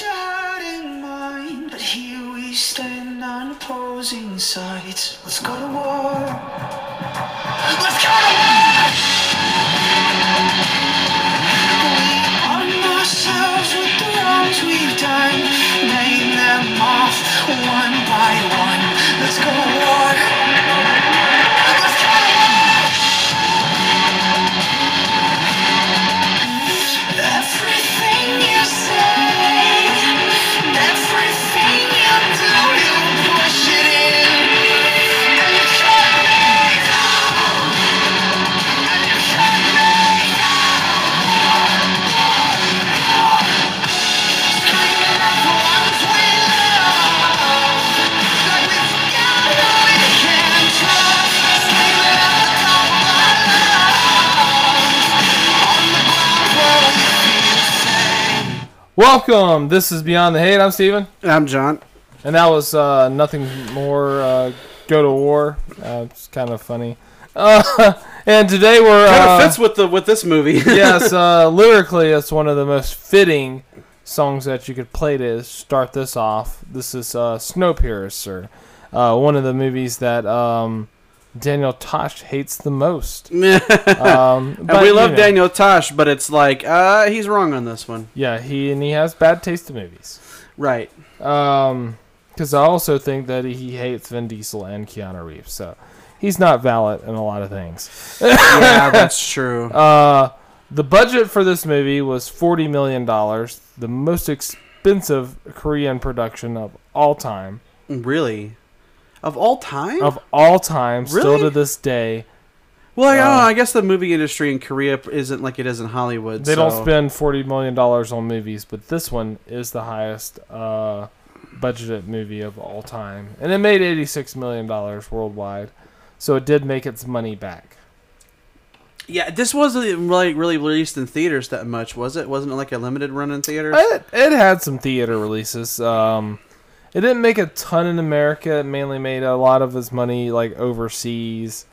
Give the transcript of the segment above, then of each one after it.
had in mind, but here we stand on opposing sides. Let's go to war. Let's go to war! Welcome. This is Beyond the Hate. I'm Steven. I'm John. And that was uh, nothing more. Uh, go to war. Uh, it's kind of funny. Uh, and today we're Kind uh, of fits with the with this movie. yes, uh, lyrically, it's one of the most fitting songs that you could play to start this off. This is uh, Snowpiercer, uh, one of the movies that um, Daniel Tosh hates the most. Um, and but, we you love know, Daniel Tosh, but it's like uh, he's wrong on this one. Yeah, he and he has bad taste in movies. Right. Um, because I also think that he hates Vin Diesel and Keanu Reeves, so he's not valid in a lot of things. Yeah, that's true. Uh, the budget for this movie was forty million dollars, the most expensive Korean production of all time. really, of all time. Of all time, still to this day, well, I, uh, I guess the movie industry in Korea isn't like it is in Hollywood. they so- don't spend forty million dollars on movies, but this one is the highest uh, budgeted movie of all time, and it made eighty six million dollars worldwide. So it did make its money back. Yeah, this wasn't like really released in theaters that much, was it? Wasn't it like a limited run in theaters? It, it had some theater releases. Um, it didn't make a ton in America. It mainly made a lot of its money like overseas.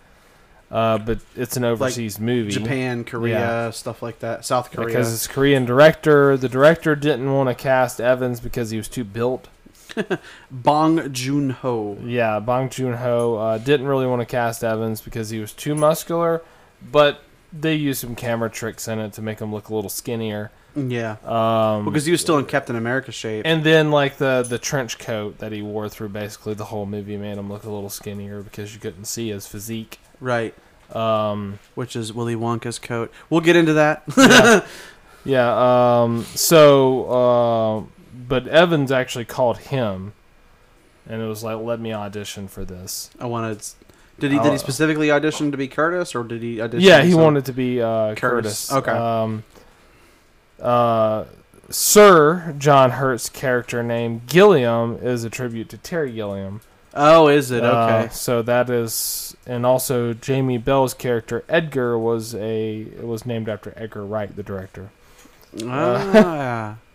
Uh, but it's an overseas movie. Japan, Korea, Yeah. stuff like that. South Korea. because it's Korean director. The director didn't want to cast Evans because he was too built. Bong Joon Ho. Yeah, Bong Joon Ho uh, didn't really want to cast Evans because he was too muscular, but they used some camera tricks in it to make him look a little skinnier. Yeah, Um, because he was still in Captain America shape. And then like the the trench coat that he wore through basically the whole movie made him look a little skinnier because you couldn't see his physique. right. Um, Which is Willy Wonka's coat. We'll get into that. yeah, yeah. Um, so, uh, but Evans actually called him, and it was like, "Let me audition for this." I wanted. Did he did he specifically audition to be Curtis, or did he audition? yeah, he wanted to be uh, Curtis. Curtis. Okay. Um, uh, Sir John Hurt's character name Gilliam is a tribute to Terry Gilliam. Oh, is it Uh, okay? so that is, and also Jamie Bell's character Edgar was a was named after Edgar Wright, the director. ah,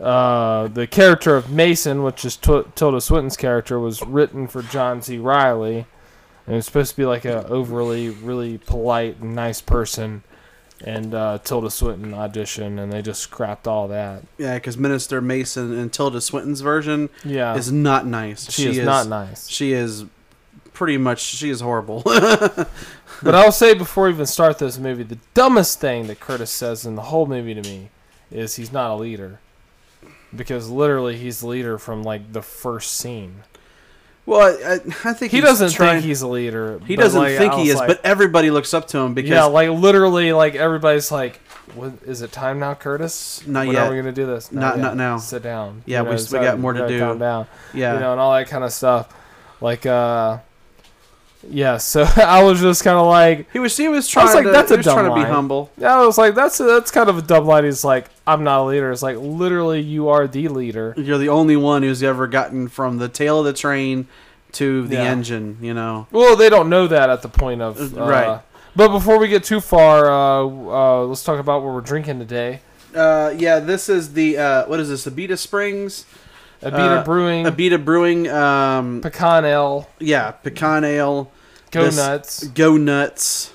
Uh, the character of Mason, which is T- Tilda Swinton's character, was written for John C. Reilly, and it's supposed to be like a overly, really polite, and nice person. And uh, Tilda Swinton auditioned, and they just scrapped all that. yeah, because Minister Mason and Tilda Swinton's version Yeah, is not nice. she, is, not nice. She is pretty much. She is horrible. But I'll say before we even start this movie, the dumbest thing that Curtis says in the whole movie to me is he's not a leader. Because literally he's the leader from like the first scene. Well, I, I think He he's doesn't trying, think he's a leader. He doesn't like, think he is, like- but everybody looks up to him because yeah, like literally, like everybody's like, what, "Is it time now, Curtis? Not when yet. are we gonna do this? Not- yet. not now. Sit down. Yeah, we- we so got more you to do. Calm down. yeah, You know, and all that kind of stuff. Like, uh, yeah. So I was just kind of like, he was he was trying like, to that's a was trying dumb to be humble. Yeah, I was like, that's that's kind of a dumb line. He's like, I'm not a leader. It's like literally, you are the leader. You're the only one who's ever gotten from the tail of the train to the Yeah. engine. You know, Well, they don't know that at the point of uh, Right. But before we get too far, uh, uh, let's talk about what we're drinking today. uh, yeah, this is the uh, what is this? Abita Springs, Abita Uh, Brewing, Abita Brewing. Um, pecan ale, yeah, pecan ale. go This- nuts. Go nuts,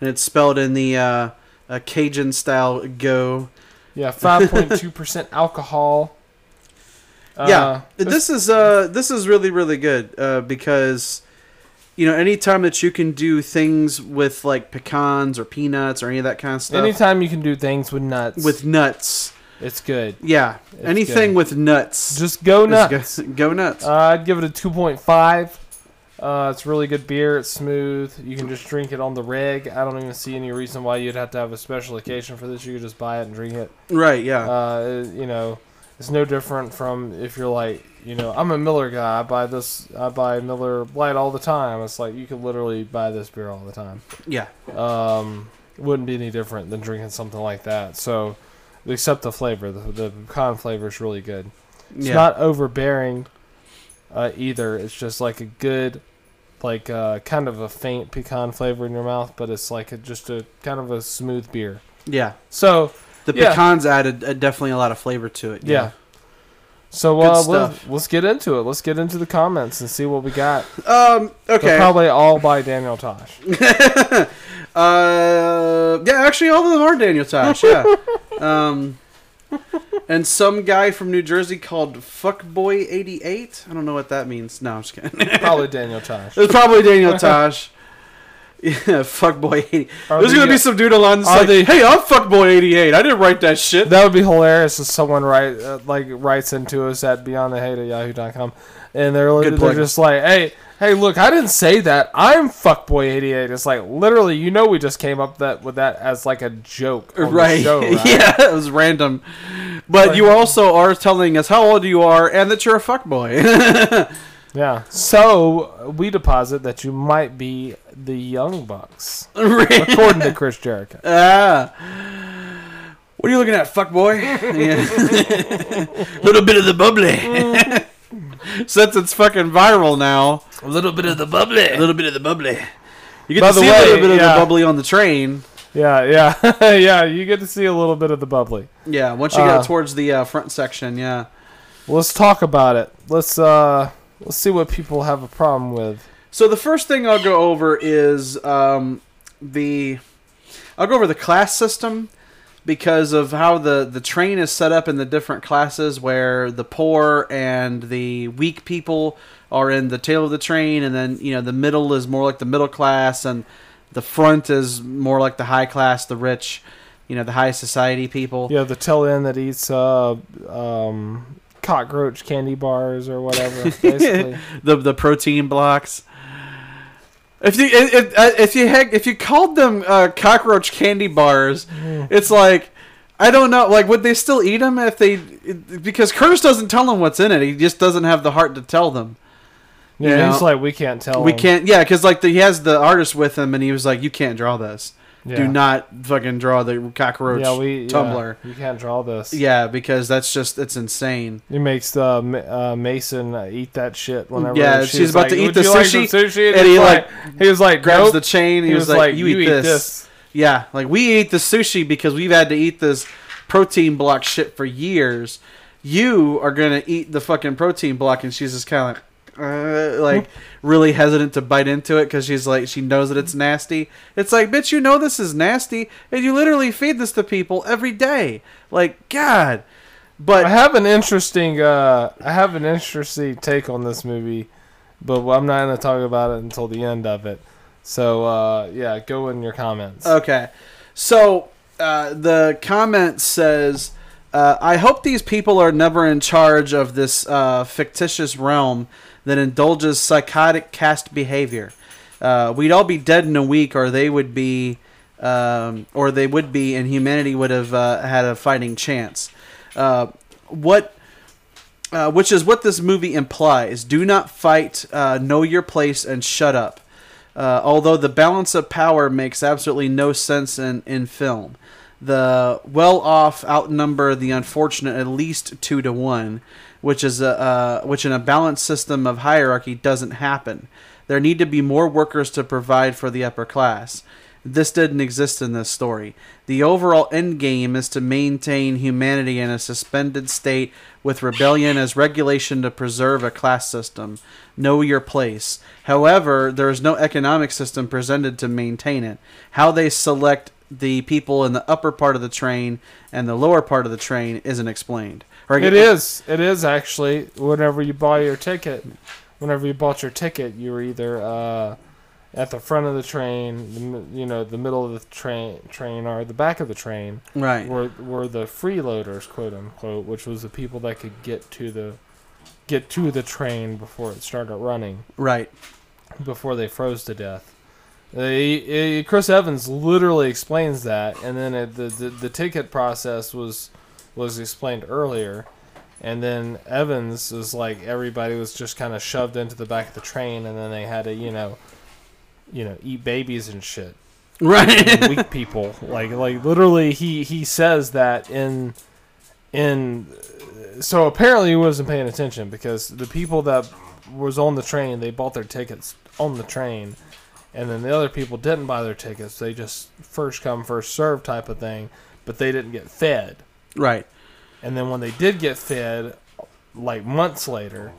and it's spelled in the uh, uh, Cajun style go. Yeah, five point two percent alcohol. Yeah, Uh, this is uh this is really really good uh, because you know anytime that you can do things with like pecans or peanuts or any of that kind of stuff anytime you can do things with nuts, with nuts, it's good. yeah, anything good. with nuts, Just go nuts. Go, go nuts. Uh, I'd give it a two point five. Uh, it's really good beer. It's smooth. You can just drink it on the reg. I don't even see any reason why you'd have to have a special occasion for this. You could just buy it and drink it. right, yeah, Uh, you know, it's no different from if you're like, you know, I'm a Miller guy. I buy this. I buy Miller Light all the time. It's like you could literally buy this beer all the time. yeah, Um, it wouldn't be any different than drinking something like that. So, except the flavor, the the pecan flavor is really good. It's yeah. not overbearing uh, either. It's just like a good, like uh, kind of a faint pecan flavor in your mouth, but it's like a, just a kind of a smooth beer. yeah. So The Yeah. pecans added uh, definitely a lot of flavor to it. yeah. So uh, we'll, let's get into it. Let's get into the comments and see what we got. Um. They're Okay. probably all by Daniel Tosh. Uh, yeah, actually, all of them are Daniel Tosh. Yeah. um, and some guy from New Jersey called Fuckboy88. I don't know what that means. No, I'm just kidding. Probably Daniel Tosh. it's probably Daniel Tosh. Yeah, Fuckboy80. Are There's the, gonna be some dude online that's are like, the- "Hey, I'm Fuckboy88. I didn't write that shit." That would be hilarious if someone write uh, like writes into us at beyondthehate at yahoo.com and they're, Good they're plug. just like, hey, hey, look, I didn't say that. I'm fuckboy88. It's like literally, you know, we just came up that with that as like a joke, on right. Show, right? yeah, it was random. But Right. you also are telling us how old you are and that you're a fuckboy. yeah. So we deposit that you might be the Young Bucks, according to Chris Jericho. Ah. What are you looking at, fuckboy? Yeah. Little bit of the bubbly. Since it's fucking viral now. A little bit of the bubbly. A little bit of the bubbly. You get By to the see a little bit of yeah. the bubbly on the train. Yeah, yeah, yeah. You get to see a little bit of the bubbly. Yeah, once you Uh, get towards the uh, front section, yeah. Let's talk about it. Let's uh, let's see what people have a problem with. So the first thing I'll go over is um, the I'll go over the class system because of how the the train is set up in the different classes where the poor and the weak people are in the tail of the train and then you know the middle is more like the middle class and the front is more like the high class the rich you know the high society people Yeah, the tail end that eats uh, um, cockroach candy bars or whatever. Basically, the the protein blocks. If you if, if, uh, you heck if you called them uh, cockroach candy bars, it's like I don't know. Like, would they still eat them if they? Because Curtis doesn't tell them what's in it. He just doesn't have the heart to tell them. You yeah. know, he's like, we can't tell. we him. can't. Yeah, because like the, he has the artist with him, and he was like, "You can't draw this. Yeah. Do not fucking draw the cockroach Yeah, we yeah, tumbler." you can't draw this. Yeah, because that's just it's insane. He makes uh, Ma- uh, Mason uh, eat that shit whenever. Yeah, she's was about like, to eat the you like sushi?" sushi, And he, he's like, he was like, Grabs nope. the chain. He, He was, like, "You, eat, this. Yeah, like we eat the sushi because we've had to eat this protein block shit for years. You are gonna eat the fucking protein block, and she's just kind of like, uh, like really hesitant to bite into it because she's like she knows that it's nasty. It's like, bitch, you know this is nasty, and you literally feed this to people every day. Like, God. But I have an interesting. Uh, I have an interesting take on this movie, but I'm not going to talk about it until the end of it. So uh, yeah, go in your comments. Okay. So uh, the comment says, uh, I hope these people are never in charge of this uh, fictitious realm that indulges psychotic caste behavior. Uh, we'd all be dead in a week, or they would be, um, or they would be, and humanity would have uh, had a fighting chance. Uh, what uh, which is what this movie implies. Do not fight, uh, know your place, and shut up. Uh, although the balance of power makes absolutely no sense in, in film. The well off outnumber the unfortunate at least two to one, which is a uh, which in a balanced system of hierarchy doesn't happen. There need to be more workers to provide for the upper class. This didn't exist in this story. The overall end game is to maintain humanity in a suspended state with rebellion as regulation to preserve a class system. Know your place. However, there is no economic system presented to maintain it. How they select the people in the upper part of the train and the lower part of the train isn't explained. Or It is. It is actually. Whenever you buy your ticket, whenever you bought your ticket, you were either uh, at the front of the train, you know, the middle of the train, train, or the back of the train. right. Were were the freeloaders, quote unquote, which was the people that could get to the get to the train before it started running, Right. before they froze to death. He- he- Chris Evans literally explains that, and then it, the, the the ticket process was was explained earlier, and then Evans is like everybody was just kind of shoved into the back of the train, and then they had to you know, you know, eat babies and shit, Right. and weak people. Like like literally, he he says that in in. So apparently he wasn't paying attention because the people that was on the train they bought their tickets on the train, and then the other people didn't buy their tickets. They just first come first serve type of thing, but they didn't get fed. Right. And then when they did get fed, like months later,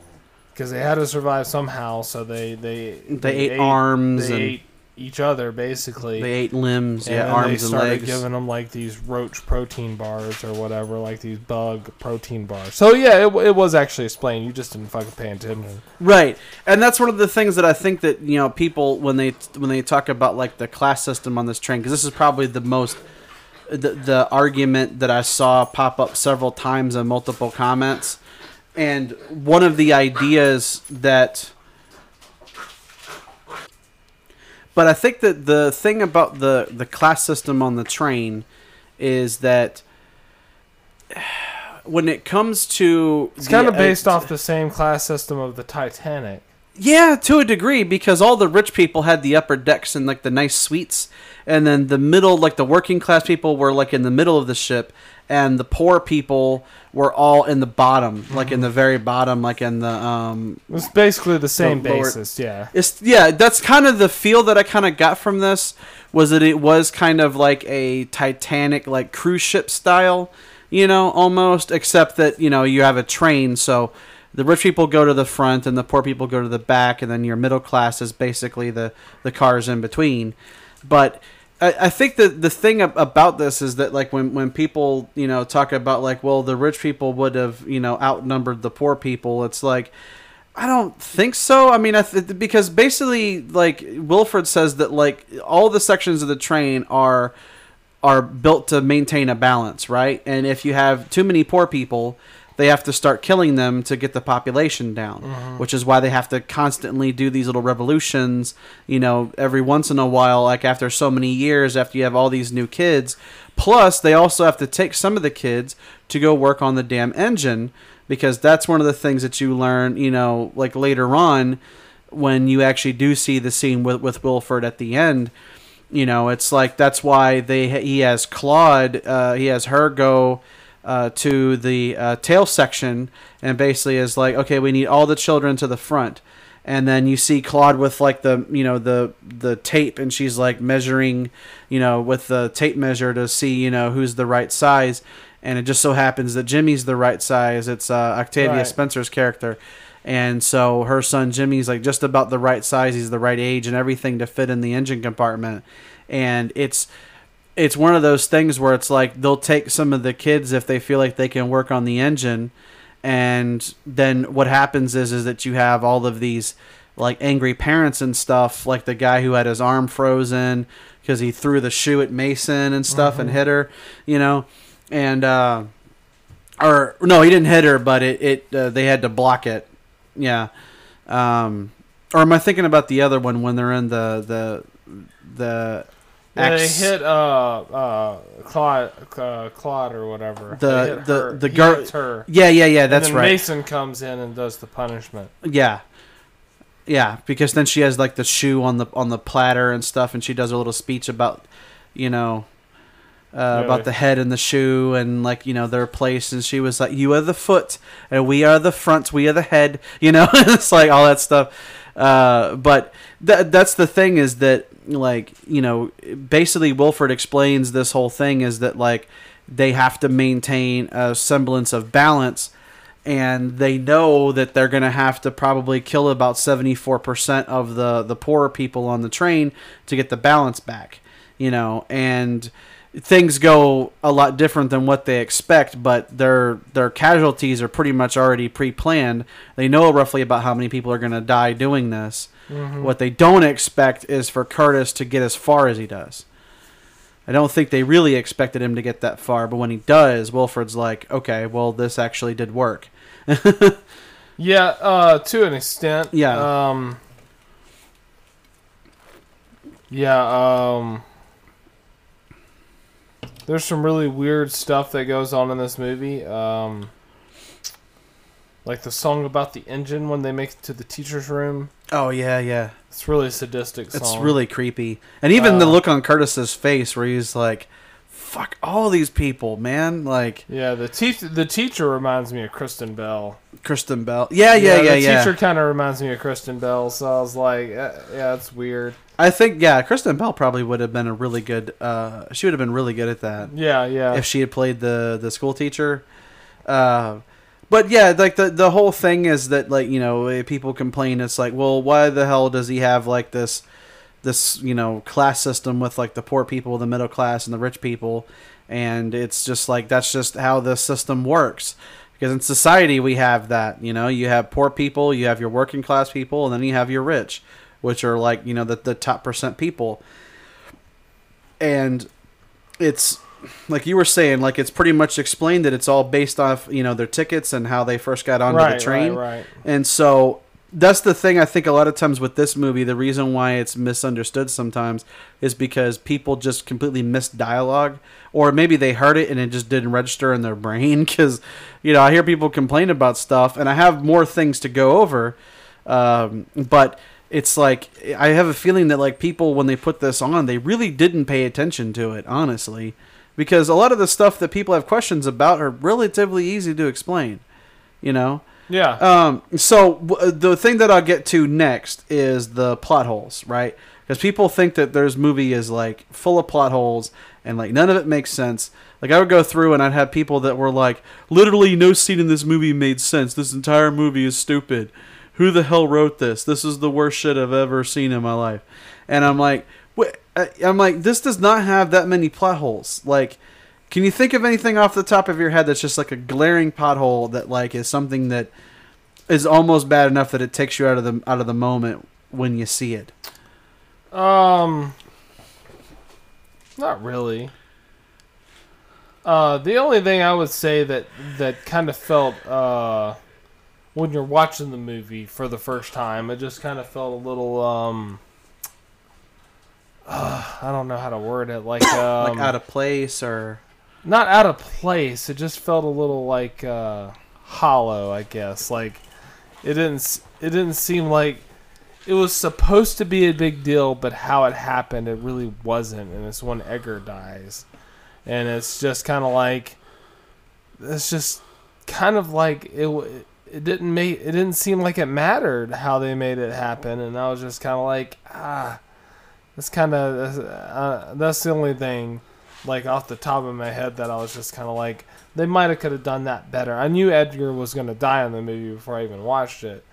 because they had to survive somehow, so they they They ate arms they and- ate each other basically. They ate limbs, and yeah, arms they and started legs. giving them like these roach protein bars or whatever, like these bug protein bars. So yeah, it, it was actually explained. You just didn't fucking pay attention. Right, and that's one of the things that I think that you know people when they when they talk about like the class system on this train because this is probably the most the the argument that I saw pop up several times in multiple comments, and one of the ideas that. But I think that the thing about the the class system on the train is that when it comes to It's kind of the- uh, based off the same class system of the Titanic. Yeah, to a degree, because all the rich people had the upper decks and like the nice suites, and then the middle, like the working class people, were like in the middle of the ship, and the poor people were all in the bottom, like in the very bottom, like in the um. It's basically the same The lower- basis, yeah. It's yeah, that's kind of the feel that I kind of got from this was that it was kind of like a Titanic, like cruise ship style, you know, almost, except that you know you have a train, so the rich people go to the front and the poor people go to the back, and then your middle class is basically the the cars in between. But I, I think that the thing about this is that like when when people you know talk about like well the rich people would have you know outnumbered the poor people, it's like. I don't think so. I mean, I th- because basically, like Wilford says that like all the sections of the train are are built to maintain a balance, right? And if you have too many poor people, they have to start killing them to get the population down, which is why they have to constantly do these little revolutions, you know, every once in a while, like after so many years, after you have all these new kids. Plus, they also have to take some of the kids to go work on the damn engine because that's one of the things that you learn, you know, like later on when you actually do see the scene with, with Wilford at the end you know it's like that's why they he has claude uh, he has her go uh, to the uh, tail section and basically is like okay we need all the children to the front and then you see claude with like the you know the the tape and she's like measuring you know with the tape measure to see you know who's the right size and it just so happens that jimmy's the right size it's uh, octavia Right. spencer's character and so her son Jimmy's like just about the right size. He's the right age and everything to fit in the engine compartment. And it's it's one of those things where it's like they'll take some of the kids if they feel like they can work on the engine, and then what happens is is that you have all of these like angry parents and stuff, like the guy who had his arm frozen because he threw the shoe at Mason and stuff and hit her, you know, and uh, or no, he didn't hit her, but it it uh, they had to block it. Yeah. Um, or am I thinking about the other one when they're in the the the Yeah, they hit uh uh Claude uh, Claude or whatever. The- the- her. the girl- her. Yeah, yeah, yeah. That's then right. Mason comes in and does the punishment. Yeah. Yeah, because then she has like the shoe on the on the platter and stuff, and she does a little speech about, you know, uh, about the head and the shoe and like you know their place, and she was like, "You are the foot, and we are the front, we are the head," you know, it's like all that stuff. Uh, but that that's the thing is that like you know basically Wilford explains this whole thing is that like they have to maintain a semblance of balance and they know that they're going to have to probably kill about 74% of the the poorer people on the train to get the balance back you know, and things go a lot different than what they expect, but their their casualties are pretty much already pre-planned. They know roughly about how many people are going to die doing this. What they don't expect is for Curtis to get as far as he does. I don't think they really expected him to get that far, but when he does, Wilford's like, "Okay, well, this actually did work." Yeah, uh, to an extent. Yeah. Um, yeah, um, there's some really weird stuff that goes on in this movie. Um, like the song about the engine when they make it to the teacher's room. Oh yeah, yeah. It's really sadistic song. It's really creepy. And even the Uh, look on Curtis's face where he's like, fuck all these people, man. Like Yeah, the teacher the teacher reminds me of Kristen Bell. Kristen Bell. Yeah, yeah, yeah, yeah. the yeah. teacher kind of reminds me of Kristen Bell, so I was like, eh, yeah, it's weird. I think yeah, Kristen Bell probably would have been a really good uh she would have been really good at that Yeah, yeah. if she had played the the school teacher. Uh but yeah, like the the whole thing is that like, you know, eh, people complain it's like, well, why the hell does he have like this this, you know, class system with like the poor people, the middle class and the rich people and it's just like that's just how the system works. Because in society we have that, you know, you have poor people, you have your working class people, and then you have your rich, which are like, you know, the, the top percent people. And it's like you were saying, like it's pretty much explained that it's all based off, you know, their tickets and how they first got onto right, the train. right, right. And so that's the thing I think a lot of times with this movie, the reason why it's misunderstood sometimes is because people just completely missed dialogue, or maybe they heard it and it just didn't register in their brain. Because, you know, I hear people complain about stuff, and I have more things to go over, um, but it's like I have a feeling that like people when they put this on, they really didn't pay attention to it, honestly, because a lot of the stuff that people have questions about are relatively easy to explain. You know, Yeah. um, so w- the thing that I'll get to next is the plot holes, right? Because people think that there's movie is like full of plot holes and like none of it makes sense. Like I would go through and I'd have people that were like, literally no scene in this movie made sense. This entire movie is stupid. Who the hell wrote this? This is the worst shit I've ever seen in my life. And I'm like, wh- I- I'm like, this does not have that many plot holes. Like, can you think of anything off the top of your head that's just like a glaring pothole that like is something that is almost bad enough that it takes you out of the out of the moment when you see it. Um, not really. Uh, the only thing I would say that that kind of felt uh, when you're watching the movie for the first time, it just kind of felt a little um. Uh, I don't know how to word it. Like um, like out of place or not out of place. It just felt a little like uh, hollow, I guess. Like it didn't. It didn't seem like it was supposed to be a big deal, but how it happened, it really wasn't. And it's when Edgar dies, and it's just kind of like it's just kind of like it. It didn't make. It didn't seem like it mattered how they made it happen, and I was just kind of like, ah, that's kind of uh, that's the only thing like off the top of my head that I was just kind of like they might have could have done that better. I knew Edgar was going to die in the movie before I even watched it.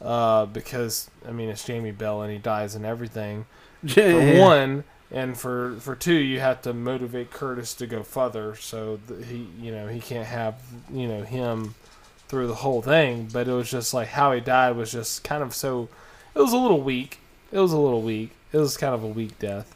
Uh, because I mean it's Jamie Bell and he dies and everything. For one, and for for two, you have to motivate Curtis to go further. So he, you know, he can't have you know him through the whole thing. But it was just like how he died was just kind of so. It was a little weak. It was a little weak. It was kind of a weak death.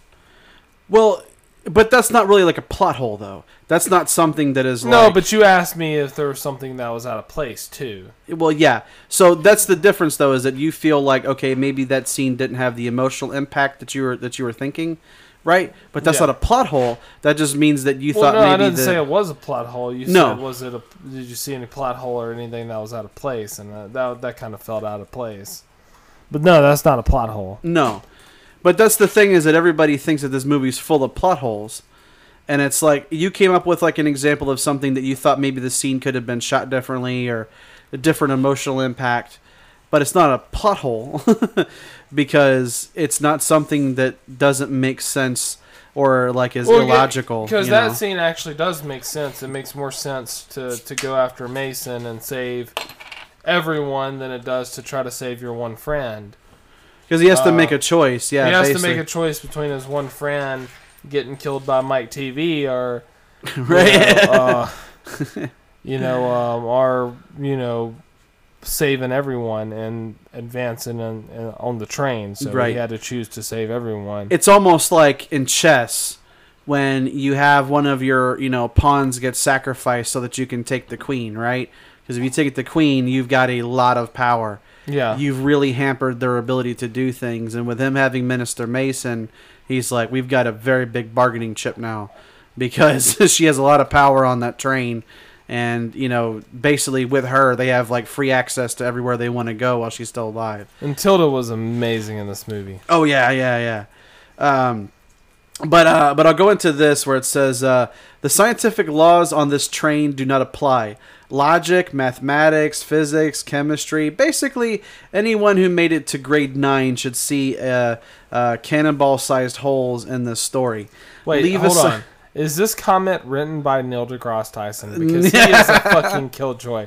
Well, but that's not really like a plot hole though. That's not something that is No, like, but you asked me if there was something that was out of place too. well, yeah. So that's the difference though is that you feel like okay, maybe that scene didn't have the emotional impact that you were that you were thinking, right? But that's Yeah. not a plot hole. That just means that you Well, thought no, I maybe didn't the, say it was a plot hole. You No. said was it a? Did you see any plot hole or anything that was out of place? And uh, that that kind of felt out of place. But no, that's not a plot hole. No. But that's the thing is that everybody thinks that this movie's full of plot holes. And it's like you came up with like an example of something that you thought maybe the scene could have been shot differently or a different emotional impact. But it's not a plot hole because it's not something that doesn't make sense or like is illogical. Because that know? scene actually does make sense. It makes more sense to to go after Mason and save everyone than it does to try to save your one friend. Because he has to uh, make a choice. Yeah, he has to make a choice between his one friend getting killed by Mike TV or Right. you know, uh, you know um, are you know saving everyone and advancing on, uh, on the train. So Right. he had to choose to save everyone. it's almost like in chess when you have one of your you know pawns get sacrificed so that you can take the queen right because if you take the queen you've got a lot of power yeah, you've really hampered their ability to do things and with him having minister mason he's like we've got a very big bargaining chip now because she has a lot of power on that train and you know basically with her they have like free access to everywhere they want to go while she's still alive and Tilda was amazing in this movie. Oh yeah, yeah, yeah. Um, but uh, but I'll go into this where it says uh, the scientific laws on this train do not apply. Logic, mathematics, physics, chemistry. Basically, anyone who made it to grade nine should see uh, uh, cannonball-sized holes in this story. Wait, Leave hold on. Is this comment written by Neil deGrasse Tyson? Because he is a fucking killjoy.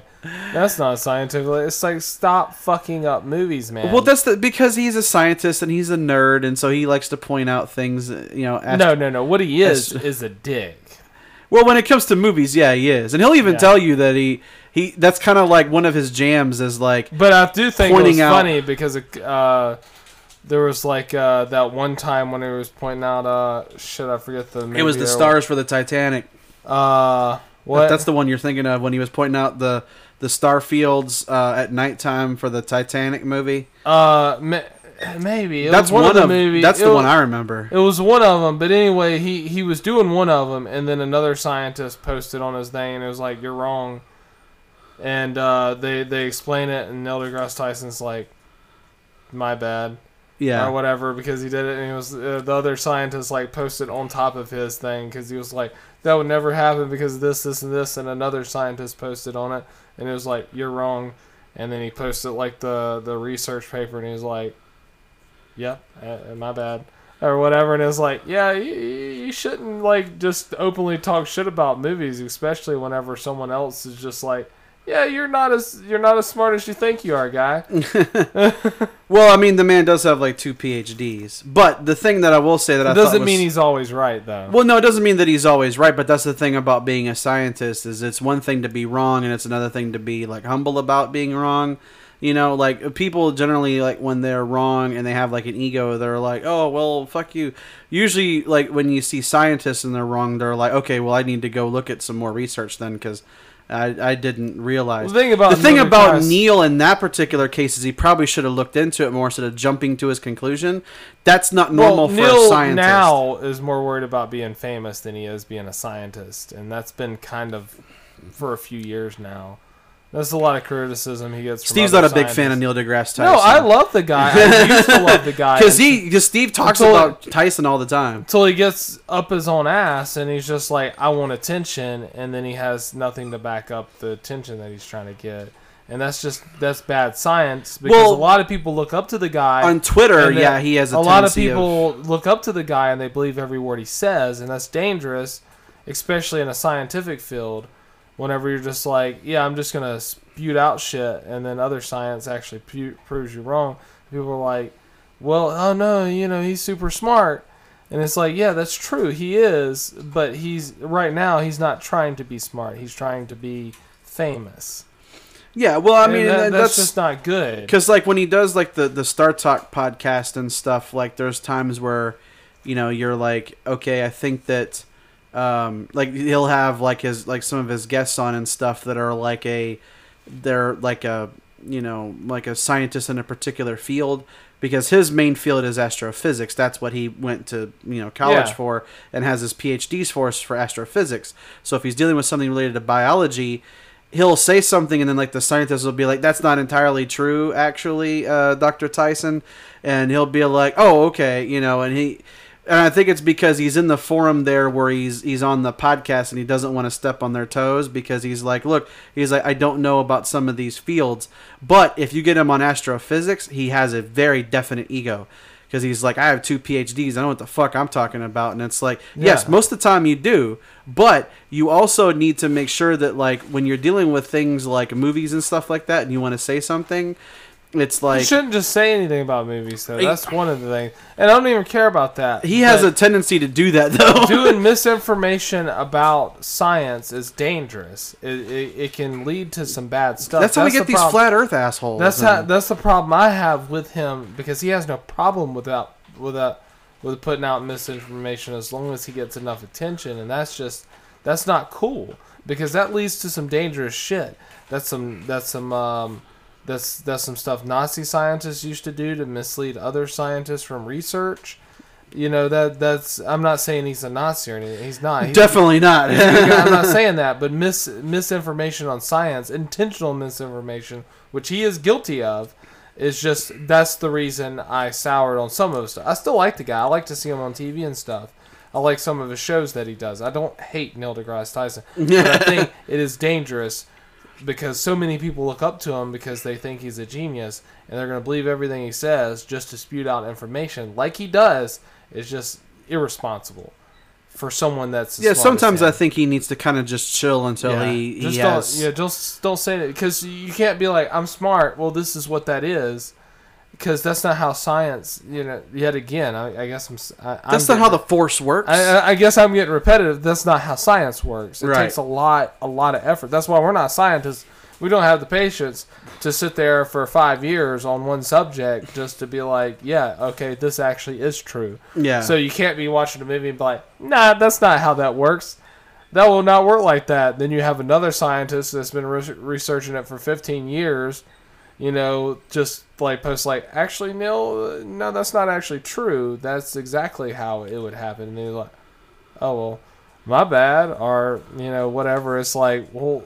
That's not scientific. It's like stop fucking up movies, man. Well, that's the, because he's a scientist and he's a nerd, and so he likes to point out things. You know, ast- no, no, no. What he is That's- is a dick. Well, when it comes to movies, yeah, he is, and he'll even Yeah. tell you that he he. That's kind of like one of his jams is like But I do think it was out- funny because it, uh, there was like uh, that one time when he was pointing out. Uh, shit, I forget the. Movie it was the stars for the Titanic. Uh, what? That's the one you're thinking of when he was pointing out the the star fields uh, at nighttime for the Titanic movie. uh, maybe it that's was one, of the movie. That's it the wa- one I remember. It was one of them, but anyway, he he was doing one of them, and then another scientist posted on his thing, and it was like, "You're wrong," and uh, they they explain it, and Neil deGrasse Tyson's like, "My bad," Yeah. or whatever, because he did it, and he was uh, the other scientist like posted on top of his thing because he was like, "That would never happen because of this, this, and this," and another scientist posted on it, and it was like, "You're wrong," and then he posted like the the research paper, and he was like, "Yep, uh, my bad." or whatever, and it's like, yeah, you, you shouldn't like just openly talk shit about movies, especially whenever someone else is just like, yeah, you're not as you're not as smart as you think you are, guy. Well, I mean, the man does have like two PhDs, but the thing that I will say that I doesn't was- mean he's always right though. Well, no, it doesn't mean that he's always right, but that's the thing about being a scientist is it's one thing to be wrong and it's another thing to be like humble about being wrong. You know, like people generally like when they're wrong and they have like an ego, they're like, "Oh, well, fuck you." Usually like when you see scientists and they're wrong, they're like, "Okay, well, I need to go look at some more research then cuz I, I didn't realize." the thing about the thing Neil about Neil in that particular case is he probably should have looked into it more instead of jumping to his conclusion. That's not normal well, for Neil a scientist. now is more worried about being famous than he is being a scientist, and that's been kind of for a few years now. That's a lot of criticism he gets. Steve's not a big fan of. Neil deGrasse Tyson. No, I love the guy. I used to love the guy because he because Steve talks Until- about Tyson all the time. until he gets up his own ass and he's just like, I want attention, and then he has nothing to back up the attention that he's trying to get, and that's just that's bad science because Well, a lot of people look up to the guy On Twitter, yeah, he has a, a lot of people look up to the guy and they believe every word he says, and that's dangerous, especially in a scientific field. Whenever you're just like, yeah, I'm just gonna spew out shit, and then other science actually pu- proves you wrong. People are like, well, oh no, you know, he's super smart, and it's like, yeah, that's true, he is, but he's right now he's not trying to be smart. He's trying to be famous. Yeah, well, I mean, that- that- that's, that's just not good. because like when he does like the the Star Talk podcast and stuff, like there's times where you know you're like, okay, I think that um like he'll have like his like some of his guests on and stuff that are like a they're like a you know like a scientist in a particular field because his main field is astrophysics. That's what he went to you know college Yeah. for and has his phds for for astrophysics. So if he's dealing with something related to biology he'll say something and then like the scientist will be like that's not entirely true actually uh, dr tyson. And he'll be like oh okay you know and he and I think it's because he's in the forum there where he's he's on the podcast and he doesn't want to step on their toes because he's like, look, he's like, I don't know about some of these fields, but if you get him on astrophysics, he has a very definite ego. Because he's like, I have two PhDs, I know what the fuck I'm talking about, and it's like, yes, most of the time you do, but you also need to make sure that like when you're dealing with things like movies and stuff like that, and you want to say something, it's you like shouldn't just say anything about movies, though. That's one of the things, and I don't even care about that. he has a tendency to do that though. doing misinformation about science is dangerous. It, it, it can lead to some bad stuff. That's how we the get these problem. flat Earth assholes. That's and- how, that's the problem I have with him because he has no problem without without with putting out misinformation as long as he gets enough attention, and that's just that's not cool because that leads to some dangerous shit. That's some that's some um, that's that's some stuff Nazi scientists used to do to mislead other scientists from research. You know that that's I'm not saying he's a Nazi or anything. He's not. He's, Definitely not. I'm not saying that, but mis misinformation on science, intentional misinformation, which he is guilty of, is just that's the reason I soured on some of his stuff. I still like the guy. I like to see him on TV and stuff. I like some of his shows that he does. I don't hate Neil deGrasse Tyson, but I think it is dangerous because so many people look up to him because they think he's a genius and they're going to believe everything he says just to spew out information like he does is just irresponsible for someone that's yeah, sometimes. I think he needs to kind of just chill until he, just he don't, has. yeah, just don't say it because you can't be like I'm smart. Well, this is what that is, because that's not how science. You know, yet again, I, I guess I'm. s- I, That's not how the force works. I, I- I guess I'm getting repetitive. That's not how science works. It Right. takes a lot, a lot of effort. That's why we're not scientists. We don't have the patience to sit there for five years on one subject just to be like, yeah, okay, this actually is true. yeah. So you can't be watching a movie and be like, nah, that's not how that works. That will not work like that. Then you have another scientist that's been re- researching it for 15 years, you know, just like post like, actually, Neil, no, that's not actually true. That's exactly how it would happen. And they're like, oh, well, my bad. Or, you know, whatever. It's like, well,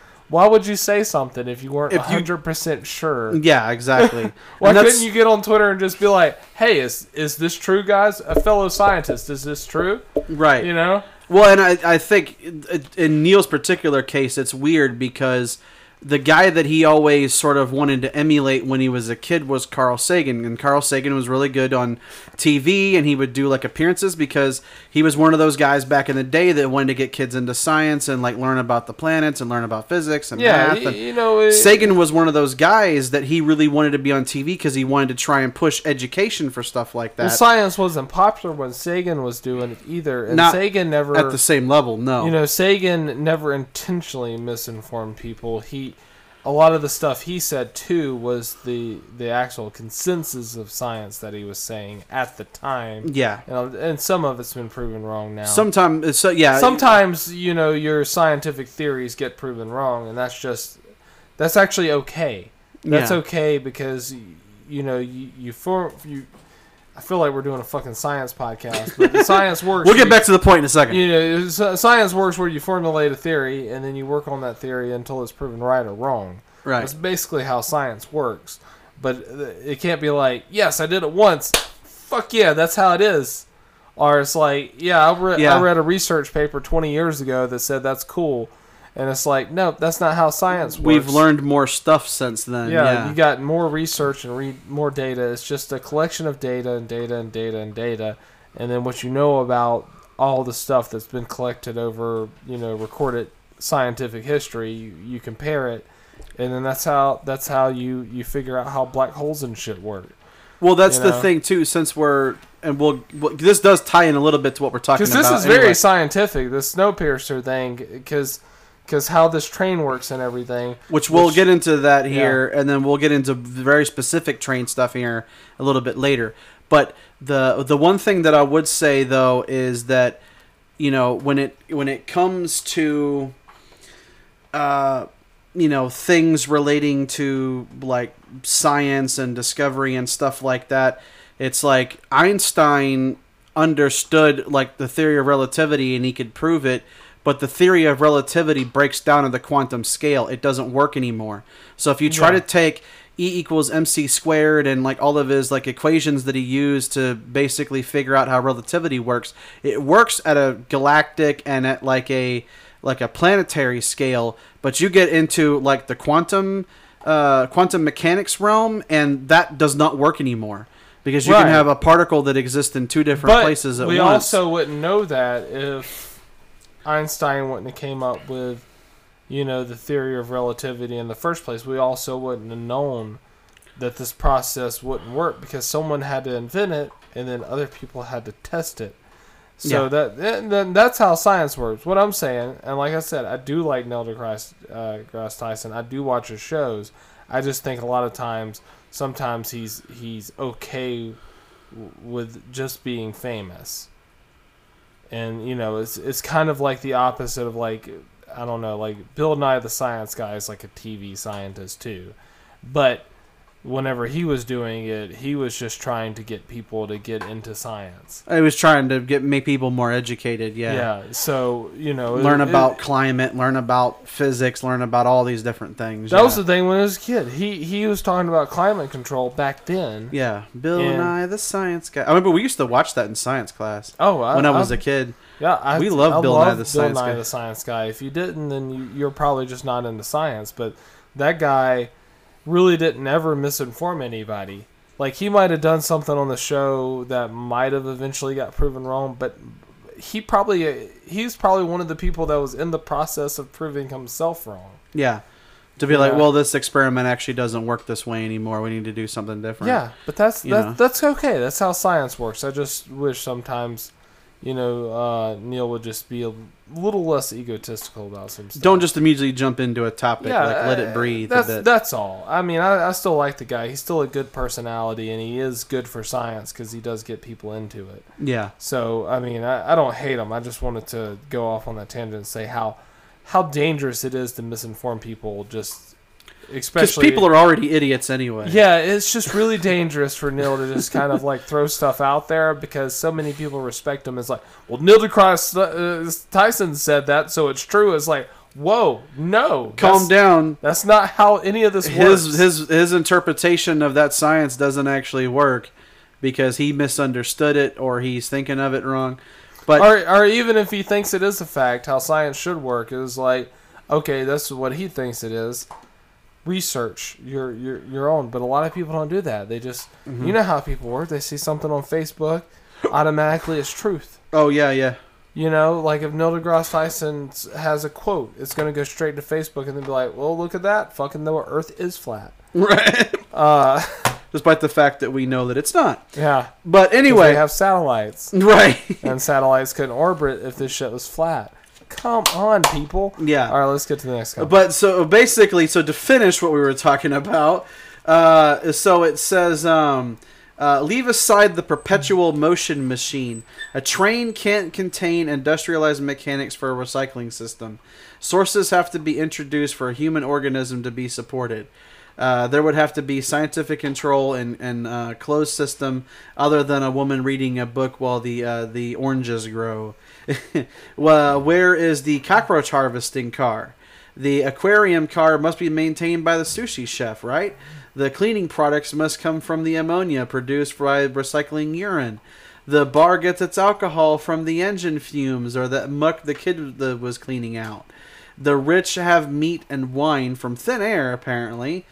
why would you say something if you weren't If 100% sure? yeah, exactly. Why couldn't you get on Twitter and just be like, "Hey, is is this true, guys? A fellow scientist, is this true?" right? You know? Well, and I, I think in- in Neil's particular case, it's weird because the guy that he always sort of wanted to emulate when he was a kid was Carl Sagan, and Carl Sagan was really good on TV, and he would do like appearances because he was one of those guys back in the day that wanted to get kids into science and like learn about the planets and learn about physics and Yeah, math. and you know. It, Sagan was one of those guys that he really wanted to be on TV because he wanted to try and push education for stuff like that. science wasn't popular when Sagan was doing it either, and Not Sagan never. at the same level, no. you know, Sagan never intentionally misinformed people. He, a lot of the stuff he said too was the the actual consensus of science that he was saying at the time. yeah. Know, and some of it's been proven wrong now. Sometimes, uh, so yeah. sometimes you know your scientific theories get proven wrong and that's just that's actually okay that's Yeah. okay because you know you you form you i feel like we're doing a fucking science podcast but the science works We'll get you- back to the point in a second. you know science works where you formulate a theory and then you work on that theory until it's proven right or wrong right. that's basically how science works but it can't be like yes i did it once fuck yeah that's how it is or it's like yeah i, re- Yeah. I read a research paper 20 years ago that said that's cool and it's like no that's not how science works We've learned more stuff since then. yeah, Yeah. you got more research and read more data it's just a collection of data and data and data and data and then what you know about all the stuff that's been collected over you know recorded scientific history you, you compare it and then that's how that's how you you figure out how black holes and shit work well, that's you the thing too. Since we're and we'll, well, this does tie in a little bit to what we're talking because about. this is very scientific the snowpiercer thing because because how this train works and everything which we'll which- get into that here, and then we'll get into very specific train stuff here a little bit later. But the the one thing that I would say though is that you know when it when it comes to uh you know things relating to like science and discovery and stuff like that it's like einstein understood like the theory of relativity and he could prove it but the theory of relativity breaks down at the quantum scale it doesn't work anymore so if you try Yeah. to take e equals mc squared and like all of his like equations that he used to basically figure out how relativity works it works at a galactic and at like a like a planetary scale but you get into like the quantum uh, quantum mechanics realm and that does not work anymore because you Right. can have a particle that exists in two different but places at we once also wouldn't know that if Einstein wouldn't have came up with, you know, the theory of relativity in the first place. We also wouldn't have known that this process wouldn't work because someone had to invent it and then other people had to test it. So Yeah. that that's how science works. What I'm saying, and like I said, I do like Neil deGrasse uh, deGrasse Tyson. I do watch his shows. I just think a lot of times, sometimes he's he's okay with just being famous. And you know, it's it's kind of like the opposite of like I don't know, like Bill Nye the Science Guy is like a TV scientist too, but whenever he was doing it, he was just trying to get people to get into science. He was trying to get make people more educated. Yeah. Yeah. So you know, Learn it- about climate, learn about physics, learn about all these different things. That yeah. was the thing when I was a kid. He he was talking about climate control back then. yeah, Bill And- Nye the Science Guy. I remember we used to watch that in science class Oh, I, when I was I, a kid. yeah, I, we love I Bill Nye love the Bill Science Nye Guy. the Science Guy. If you didn't, then you, you're probably just not into science. But that guy really didn't ever misinform anybody. Like he might have done something on the show that might have eventually got proven wrong, but he probably he's probably one of the people that was in the process of proving himself wrong. Yeah. To be like, well, this experiment actually doesn't work this way anymore. We need to do something different. Yeah, but that's that, that's okay. That's how science works. I just wish sometimes, you know, uh, Neil would just be a little less egotistical about some stuff. Don't just immediately jump into a topic. yeah, like, let it breathe That's that's all. I mean, I, I still like the guy. He's still a good personality, and he is good for science because he does get people into it. yeah. So I mean, I, I don't hate him. I just wanted to go off on that tangent and say how how dangerous it is to misinform people. Just Because people are already idiots anyway. yeah, it's just really dangerous for Neil to just kind of like throw stuff out there because so many people respect him. It's like, well, Neil deGrasse uh, Tyson said that, so it's true. It's like, whoa, no, Calm that's, down. That's not how any of this His works. his his interpretation of that science doesn't actually work because he misunderstood it or he's thinking of it wrong. But or, or even if he thinks it is a fact, how science should work is like, okay, that's what he thinks it is. Research your your your own, but a lot of people don't do that. They just, Mm-hmm. you know how people work. They see something on Facebook, automatically it's truth. oh yeah, yeah. You know, like if Neil deGrasse Tyson has a quote, it's going to go straight to Facebook and then be like, well, look at that. Fucking the Earth is flat. Right. Uh, Despite the fact that we know that it's not. yeah. But Anyway, they have satellites, right. and satellites couldn't orbit if this shit was flat. Come on, people. Yeah. All right, let's get to the next one. But so basically, so to finish what we were talking about, uh, so it says, um, uh, leave aside the perpetual motion machine. A train can't contain industrialized mechanics for a recycling system. Sources have to be introduced for a human organism to be supported. Uh, there would have to be scientific control and, and uh, closed system other than a woman reading a book while the uh, the oranges grow. well, where is the cockroach harvesting car? The aquarium car must be maintained by the sushi chef, right? The cleaning products must come from the ammonia produced by recycling urine. The bar gets its alcohol from the engine fumes or the muck the kid was cleaning out. The rich have meat and wine from thin air, apparently.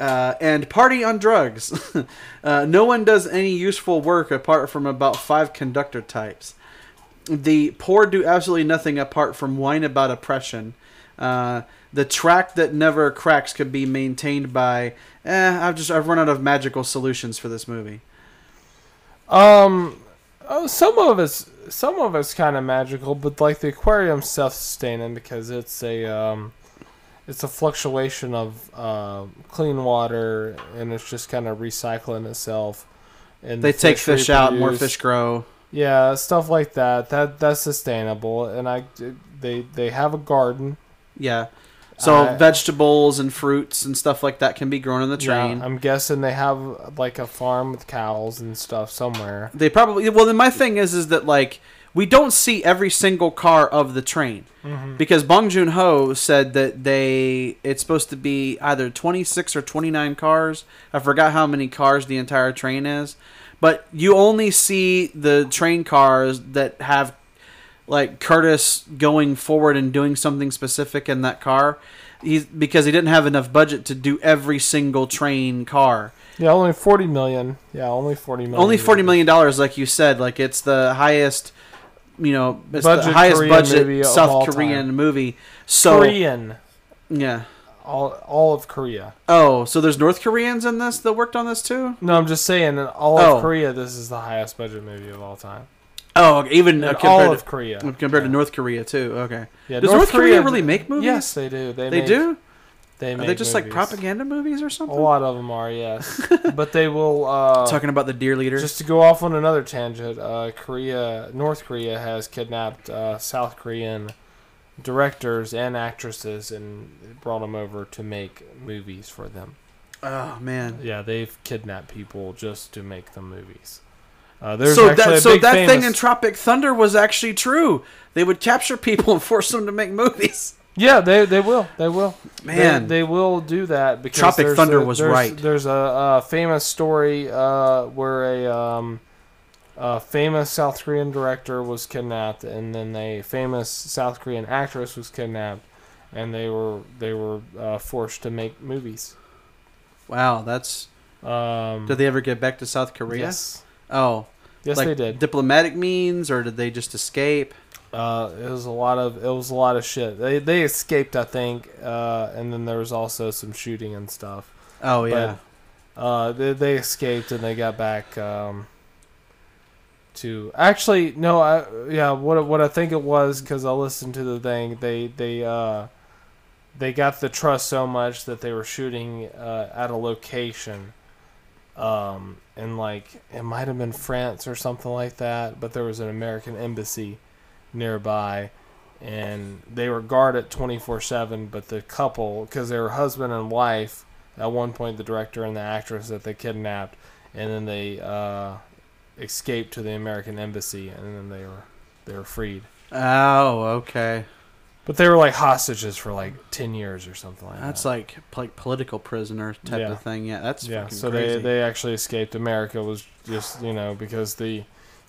Uh, and party on drugs. uh, no one does any useful work apart from about five conductor types. The poor do absolutely nothing apart from whine about oppression. Uh, the track that never cracks could be maintained by. Eh, I've just I've run out of magical solutions for this movie. Um, oh, some of us, some of it's kind of magical, but like the aquarium self-sustaining because it's a um, it's a fluctuation of uh, clean water, and it's just kind of recycling itself. And They the take fish out, more fish grow. Yeah, stuff like that. That that's sustainable, and I they they have a garden. Yeah. So Uh, vegetables and fruits and stuff like that can be grown on the train. Yeah, I'm guessing they have like a farm with cows and stuff somewhere. They probably well. Then my thing is, is that like we don't see every single car of the train because Bong Joon Ho said that they it's supposed to be either 26 or 29 cars. I forgot how many cars the entire train is, but you only see the train cars that have like Curtis going forward and doing something specific in that car. He's because he didn't have enough budget to do every single train car. Yeah, only forty million. Yeah, only forty million. Only forty million dollars, like you said. Like it's the highest, you know, it's the highest Korean budget South Korean time. movie. So Korean. yeah, all all of Korea. Oh, so there's North Koreans in this that worked on this too? No, I'm just saying, in all Oh. of Korea, this is the highest budget movie of all time. Oh, even uh, all compared, of to, Korea, compared yeah. to North Korea too. Okay. Yeah, Does North Korea really make movies? Yes, they do. They They make- do? They Are make they just like propaganda movies or something? A lot of them are, yes, but they will. Uh, Talking about the dear leader. Just to go off on another tangent, uh, Korea, North Korea has kidnapped uh, South Korean directors and actresses and brought them over to make movies for them. oh man. Yeah, they've kidnapped people just to make the movies. Uh, there's So that so that thing in Tropic Thunder was actually true. They would capture people and force them to make movies. yeah, they they will they will Man. they, they will do that because Tropic Thunder a- was there's- right. There's a, uh famous story uh, where a um, a famous South Korean director was kidnapped, and then a famous South Korean actress was kidnapped, and they were they were uh, forced to make movies. Wow, that's. Um, Did they ever get back to South Korea? Yes, Oh, yes, like they did. diplomatic means, or did they just escape? Uh, it was a lot of it was a lot of shit. They they escaped, I think, uh, and then there was also some shooting and stuff. Oh yeah. Uh, they, they escaped and they got back um, to actually no, I yeah what what I think it was because I listened to the thing. They they uh, they got the trust so much that they were shooting uh, at a location, um, and like it might have been France or something like that. But there was an American embassy nearby. And they were guarded 24 7, but the couple, because they were husband and wife, at one point the director and the actress that they kidnapped, and then they uh, escaped to the American embassy, and then they were they were freed. Oh, okay. But they were like hostages for like ten years or something like That's that. like like political prisoner type Yeah. of thing. Yeah, that's yeah. fucking So crazy. they they actually escaped. America was just you know because the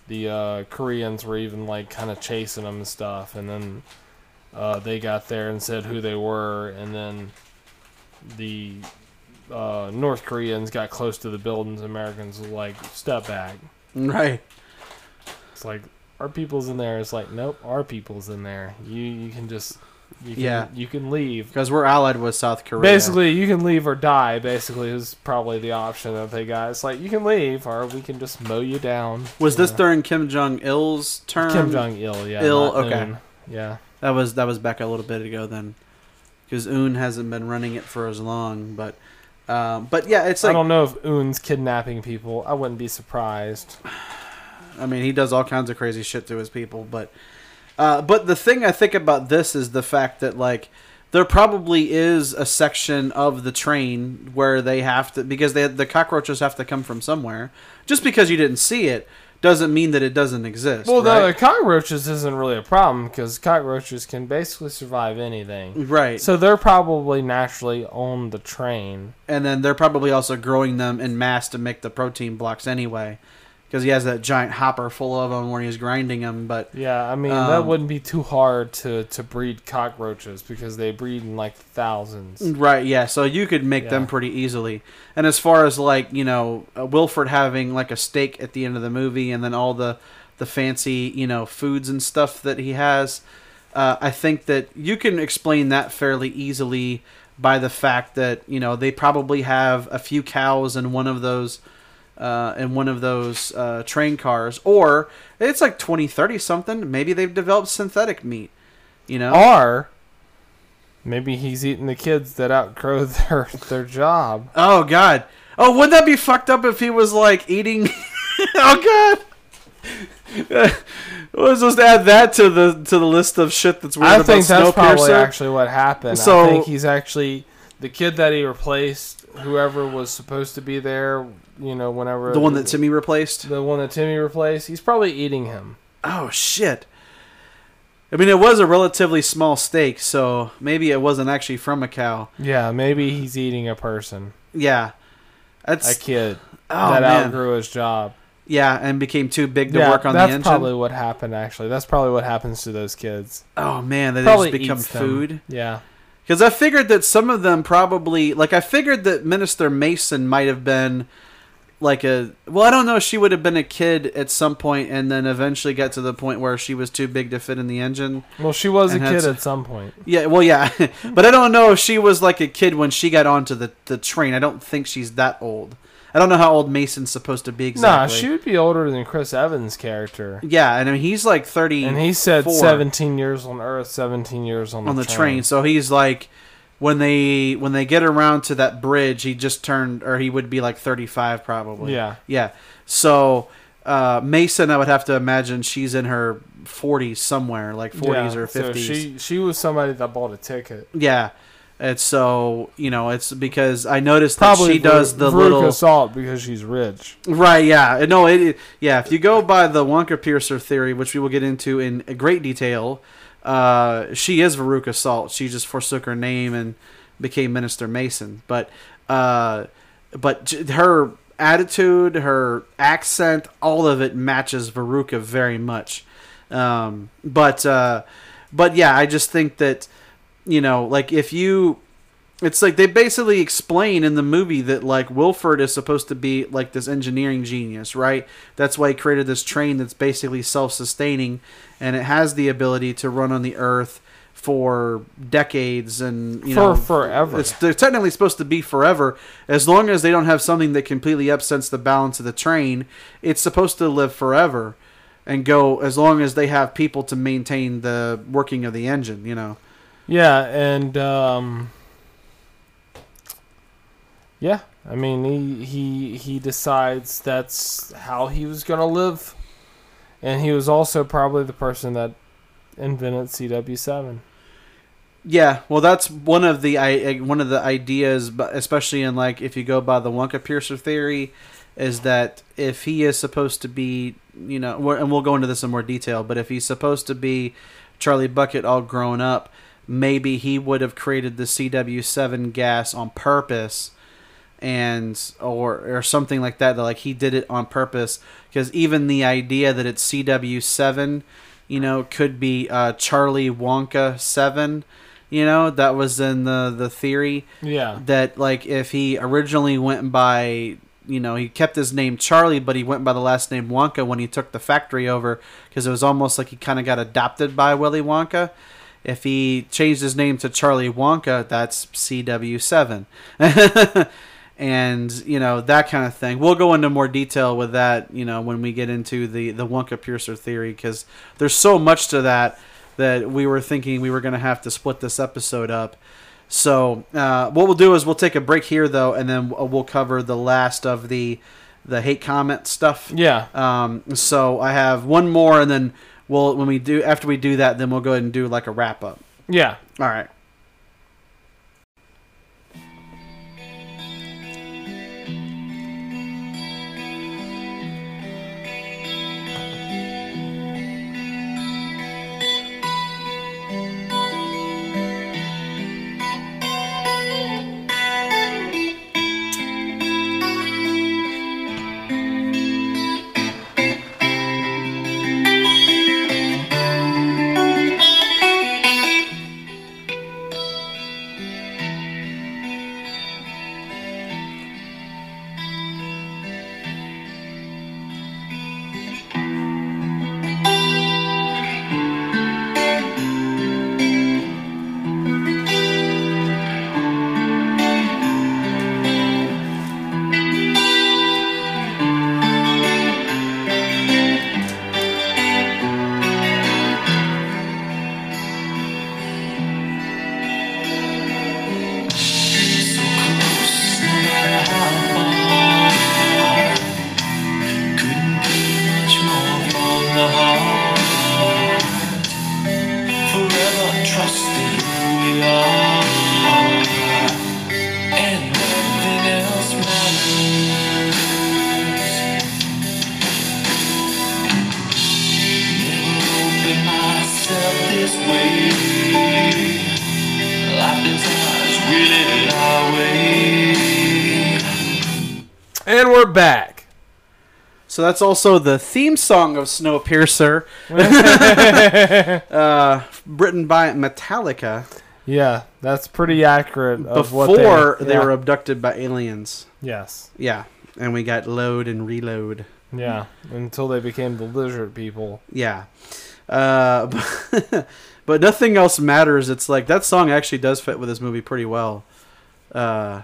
the uh, Koreans were even like kind of chasing them and stuff, and then uh, they got there and said who they were, and then the uh, North Koreans got close to the buildings. Americans like step back. Right. It's like our people's in there. It's like nope, our people's in there. You you can just you can, Yeah. you can leave. Because we're allied with South Korea. Basically, you can leave or die. Basically, is probably the option that they got. It's like you can leave, or we can just mow you down. was you this during Kim Jong Il's term? Kim Jong Il? Yeah, Il, okay. Un. Yeah, That was that was back a little bit ago then, because Un hasn't been running it for as long. But um, but yeah, it's like I don't know if Un's kidnapping people. I wouldn't be surprised. I mean, he does all kinds of crazy shit to his people, but uh, but the thing I think about this is the fact that like there probably is a section of the train where they have to because they the cockroaches have to come from somewhere. Just because you didn't see it doesn't mean that it doesn't exist. Well, right? the cockroaches isn't really a problem because cockroaches can basically survive anything. right. So they're probably naturally on the train. and then they're probably also growing them in mass to make the protein blocks anyway, because he has that giant hopper full of them where he's grinding them. But Yeah, I mean that Um, wouldn't be too hard to to breed cockroaches because they breed in like thousands. Right, yeah. So you could make them pretty easily. And as far as like you know, uh, Wilford having like a steak at the end of the movie, and then all the the fancy you know foods and stuff that he has, uh, I think that you can explain that fairly easily by the fact that you know they probably have a few cows and one of those. Uh, in one of those uh, train cars, or it's like 2030 something. Maybe they've developed synthetic meat. You know, Or maybe he's eating the kids that outgrow their their job. Oh God. Oh, wouldn't that be fucked up if he was like eating? oh God. We're supposed to add that to the to the list of shit that's weird I about think that's probably actually what happened. So- I think he's actually the kid that he replaced. Whoever was supposed to be there, you know, whenever the one that Timmy replaced. the one that Timmy replaced, he's probably eating him. Oh shit. I mean, it was a relatively small steak, so maybe it wasn't actually from a cow. Yeah, maybe he's eating a person, Yeah, that's a kid oh that man. outgrew his job. yeah, and became too big to yeah, work on the engine. that's probably what happened. Actually, that's probably what happens to those kids. oh man, they Probably just become eats them. food. Yeah. Because I figured that some of them probably, like, I figured that Minister Mason might have been like a well, I don't know. If she would have been a kid at some point, and then eventually got to the point where she was too big to fit in the engine. Well, she was a kid at some point. Yeah, well, yeah, but I don't know if she was like a kid when she got onto the the train. I don't think she's that old. I don't know how old Mason's supposed to be Nah, exactly. she would be older than Chris Evans' character. Yeah, and I mean he's like thirty. And he said 17 years on Earth, 17 years on the, on the train. So he's like when they when they get around to that bridge, he just turned or he would be like 35 probably. Yeah. Yeah. So uh, Mason, I would have to imagine she's in her 40s somewhere, like 40s Yeah, or 50s. So she she was somebody that bought a ticket. yeah. And so you know it's because I noticed that Probably she does the Veruca little Salt because she's rich. Right, yeah. No, it, it- yeah, if you go by the Wonka Piercer theory, which we will get into in great detail, uh, she is Veruca Salt. She just forsook her name and became Minister Mason. But uh, but her attitude, her accent, all of it matches Veruca very much. Um, but uh, but yeah, I just think that you know, like if you it's like they basically explain in the movie that like Wilford is supposed to be like this engineering genius, right? That's why he created this train that's basically self-sustaining and it has the ability to run on the earth for decades and you For know forever. It's they're technically supposed to be forever as long as they don't have something that completely upsets the balance of the train. It's supposed to live forever and go as long as they have people to maintain the working of the engine, you know. Yeah, and um, yeah, I mean he he he decides that's how he was gonna live, and he was also probably the person that invented CW seven. Yeah, well, that's one of the I one of the ideas, especially in like if you go by the Wonka Piercer theory, is that if he is supposed to be, you know, and we'll go into this in more detail, but if he's supposed to be Charlie Bucket all grown up, maybe he would have created the CW7 gas on purpose and or or something like that that like he did it on purpose. Because even the idea that it's CW7 you know could be uh, Charlie Wonka 7 you know that was in the the theory. Yeah, that like if he originally went by you know he kept his name Charlie but he went by the last name Wonka when he took the factory over because it was almost like he kind of got adopted by Willy Wonka. If he changed his name to Charlie Wonka that's CW7 and you know that kind of thing we'll go into more detail with that you know when we get into the the Wonka piercer theory because there's so much to that that we were thinking we were going to have to split this episode up so uh, what we'll do is we'll take a break here though, and then we'll cover the last of the the hate comment stuff. yeah, Um, so I have one more, and then we'll when we do after we do that, then we'll go ahead and do like a wrap up. yeah. All right. We're back. So that's also the theme song of Snowpiercer, uh, written by Metallica Yeah, that's pretty accurate of before what they, they yeah. were abducted by aliens. Yes. Yeah, and we got load and reload. Yeah, until they became the lizard people. Yeah. Uh, but, but nothing else matters. It's like that song actually does fit with this movie pretty well. Uh,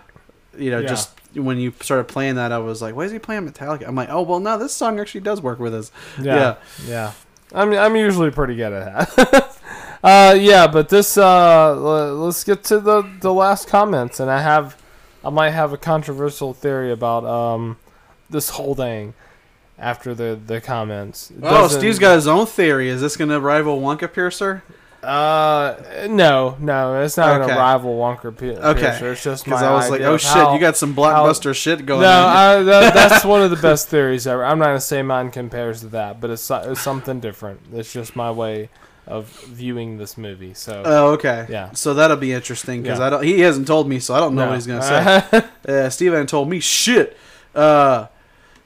you know, Yeah. just when you started playing that, I was like, "Why is he playing Metallica?" I'm like, "Oh well, no, this song actually does work with us." Yeah, yeah. I'm I'm usually pretty good at that. uh, yeah, but this uh, l- let's get to the the last comments, and I have I might have a controversial theory about um this whole thing after the the comments. It Oh, Steve's got his own theory. Is this going to rival Wonka Piercer? Uh, no, no, it's not Okay. gonna rival Wonker P- Okay. Piercer. It's just Because I was like, "Oh shit, how- you got some blockbuster shit going No, on." I, that, that's one of the best theories ever. I'm not gonna say mine compares to that, but it's, it's something different. It's just my way of viewing this movie. So Oh, okay. Yeah. So that'll be interesting because Yeah. I don't. He hasn't told me, so I don't know no. what he's gonna say. Uh, Steve hadn't told me shit. Uh,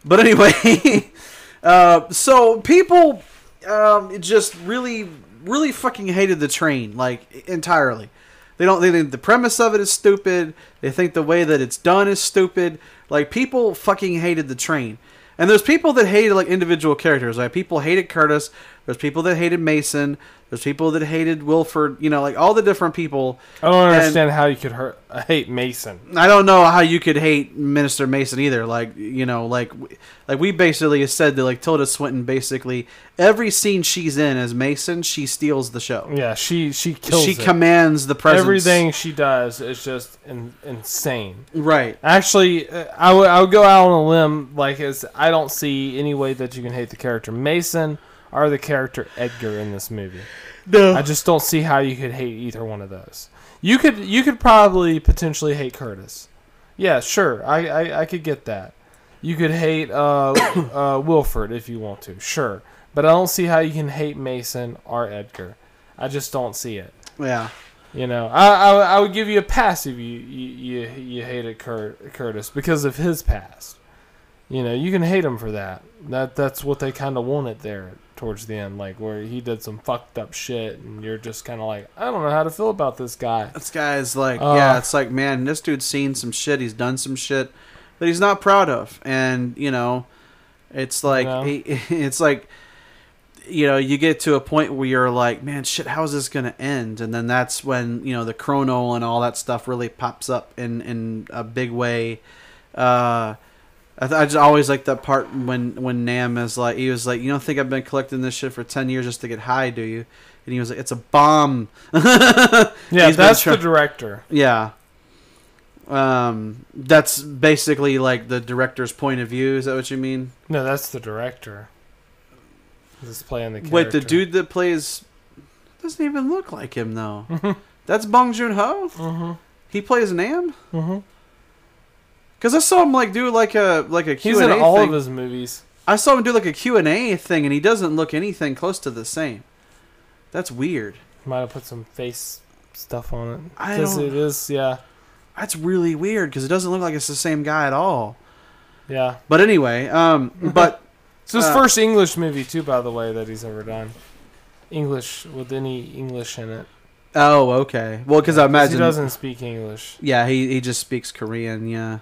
but anyway, uh, so people um, just really, really fucking hated the train like entirely. They don't. They think the premise of it is stupid. They think the way that it's done is stupid. Like people fucking hated the train. And there's people that hated like individual characters. Like people hated Curtis. There's people that hated Mason. There's people that hated Wilford. You know, like all the different people. I don't And- understand how you could hurt, uh, hate Mason. I don't know how you could hate Minister Mason either. Like you know, like like we basically said that like Tilda Swinton basically every scene she's in as Mason, she steals the show. Yeah, she she kills she it. commands the presence. Everything she does is just in, insane. right. Actually, uh, I would I would go out on a limb like as I don't see any way that you can hate the character Mason or the character Edgar in this movie. No. I just don't see how you could hate either one of those. You could you could probably potentially hate Curtis. Yeah, sure. I I, I could get that. You could hate uh, uh, Wilford if you want to, sure. But I don't see how you can hate Mason or Edgar. I just don't see it. yeah. You know, I, I, I would give you a pass if you you, you, you hated Cur- Curtis because of his past. You know, you can hate him for that. That that's what they kind of wanted there towards the end, like where he did some fucked up shit, and you're just kind of like, I don't know how to feel about this guy. This guy's like, Uh, yeah, it's like, man, this dude's seen some shit. He's done some shit that he's not proud of, and you know, it's like, know? he, it's like, you know, you get to a point where you're like, man, shit, how is this gonna end? And then that's when you know the Kronole and all that stuff really pops up in in a big way. Uh, I, th- I just always like that part when when Nam is like, he was like, you don't think I've been collecting this shit for ten years just to get high, do you? And he was like, it's a bomb. Yeah, that's try- the director. Yeah. Um, that's basically like the director's point of view. Is that what you mean? No, that's the director. He's playing the character. Wait, the dude that plays doesn't even look like him though. that's Bong Joon Ho. Mm-hmm. He plays Nam. Mm-hmm. Cause I saw him like do like a like a He's Q and in A all thing. of his movies. I saw him do like a Q and A thing, and he doesn't look anything close to the same. That's weird. Might have put some face stuff on it. I don't- it is, yeah, That's really weird because it doesn't look like it's the same guy at all. yeah. But anyway, um, but It's his Uh, first English movie too, by the way, that he's ever done. English with any English in it. oh, okay. Well, because I imagine he doesn't speak English. Yeah, he, he just speaks Korean. Yeah,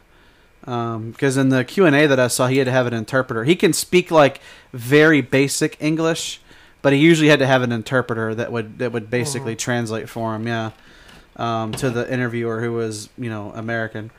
because in the Q and A that I saw, he had to have an interpreter. He can speak like very basic English, but he usually had to have an interpreter that would that would basically translate for him. Yeah, um, to the interviewer who was you know American.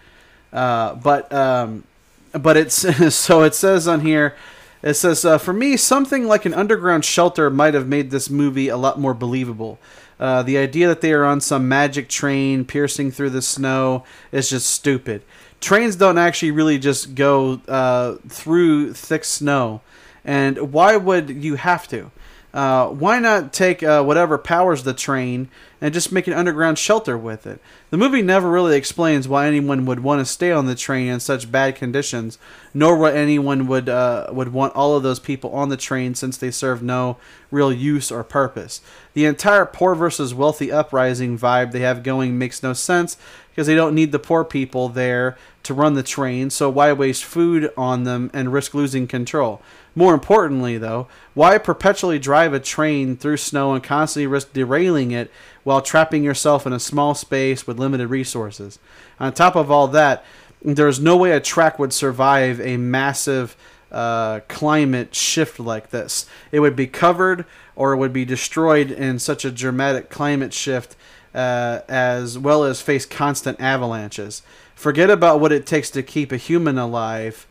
Uh, but um, but it's so it says on here. It says, uh, for me, something like an underground shelter might have made this movie a lot more believable. Uh, the idea that they are on some magic train piercing through the snow is just stupid. Trains don't actually really just go uh, through thick snow. And why would you have to? Uh, why not take uh, whatever powers the train and just make an underground shelter with it? The movie never really explains why anyone would want to stay on the train in such bad conditions, nor why anyone would uh, would want all of those people on the train since they serve no real use or purpose. The entire poor versus wealthy uprising vibe they have going makes no sense because they don't need the poor people there to run the train, so why waste food on them and risk losing control? More importantly, though, why perpetually drive a train through snow and constantly risk derailing it while trapping yourself in a small space with limited resources? On top of all that, there's no way a track would survive a massive uh, climate shift like this. It would be covered or it would be destroyed in such a dramatic climate shift, uh, as well as face constant avalanches. Forget about what it takes to keep a human alive.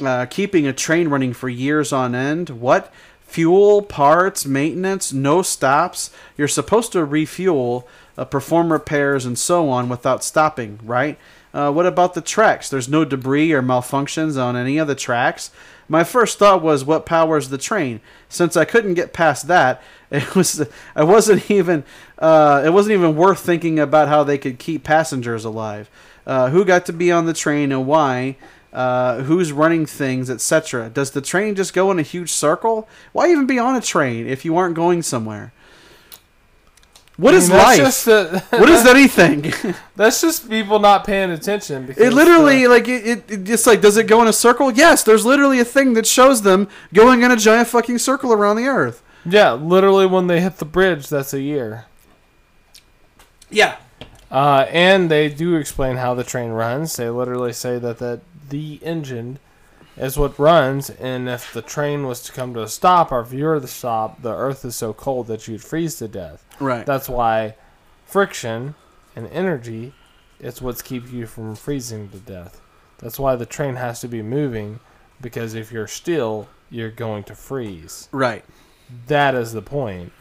Uh, keeping a train running for years on end. What? Fuel, parts, maintenance, no stops. You're supposed to refuel, uh, perform repairs, and so on without stopping, right? Uh, what about the tracks? There's no debris or malfunctions on any of the tracks. My first thought was, what powers the train? Since I couldn't get past that, it was I wasn't even uh, it wasn't even worth thinking about how they could keep passengers alive. Uh, who got to be on the train and why? Uh, who's running things, etc. Does the train just go in a huge circle? Why even be on a train if you aren't going somewhere? What I mean, that's life? Just a, what is anything? that's just people not paying attention. Because It literally uh, like it, it, it just like does it go in a circle? Yes, there's literally a thing that shows them going in a giant fucking circle around the earth. yeah, literally when they hit the bridge, that's a year. Yeah. Uh, and they do explain how the train runs. They literally say that, that the engine is what runs, and if the train was to come to a stop or if you're the stop, the earth is so cold that you'd freeze to death. Right. That's why friction and energy is what's keeping you from freezing to death. That's why the train has to be moving, because if you're still, you're going to freeze. right. That is the point.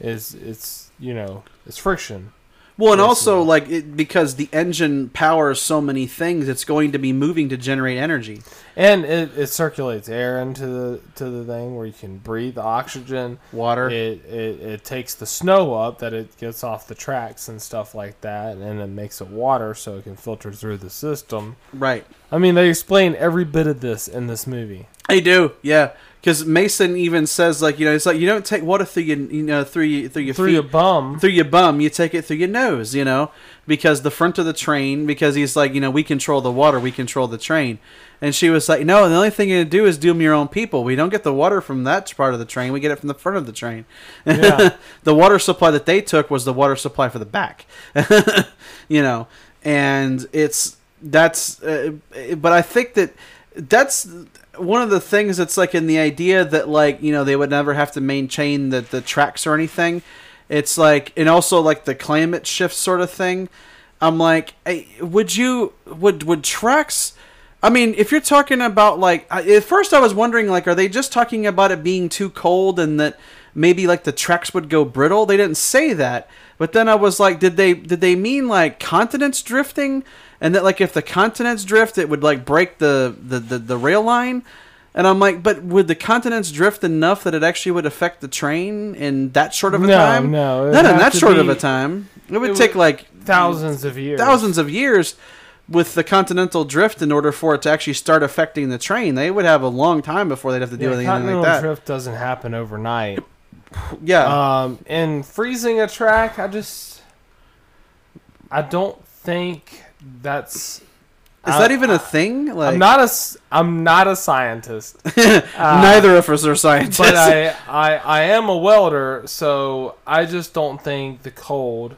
Is it's you know it's friction. Well, and also like it, because the engine powers so many things, it's going to be moving to generate energy. And it, it circulates air into the to the thing where you can breathe oxygen. Water. It, it it takes the snow up that it gets off the tracks and stuff like that, and it makes it water so it can filter through the system. right. I mean, they explain every bit of this in this movie. They do. Yeah. Because Mason even says like you know it's like you don't take water through your you know through your through your Through feet. your bum. through your bum, you take it through your nose, you know, because the front of the train, because he's like, you know, we control the water, we control the train. And she was like, no, the only thing you do is doom your own people. We don't get the water from that part of the train, we get it from the front of the train. Yeah. the water supply that they took was the water supply for the back, you know, and it's that's, uh, but I think that that's one of the things that's like in the idea that like you know they would never have to maintain the the tracks or anything. It's like and also like the climate shift sort of thing. I'm like, hey, would you would would tracks? I mean, if you're talking about like at first, I was wondering like, are they just talking about it being too cold and that maybe like the tracks would go brittle? They didn't say that, but then I was like, did they did they mean like continents drifting? And that like if the continents drift, it would like break the the the, the rail line. And I'm like, but would the continents drift enough that it actually would affect the train in that short of a No, time? no, it would not in that to short of a time. It would it take would- like Thousands of years. thousands of years with the continental drift in order for it to actually start affecting the train. They would have a long time before they'd have to do Yeah, anything continental like that. drift doesn't happen overnight. Yeah, Um, and freezing a track, I just, I don't think that's. is that even a thing? Like, I'm not a, I'm not a scientist, neither of us are scientists. but I, I, I am a welder, so I just don't think the cold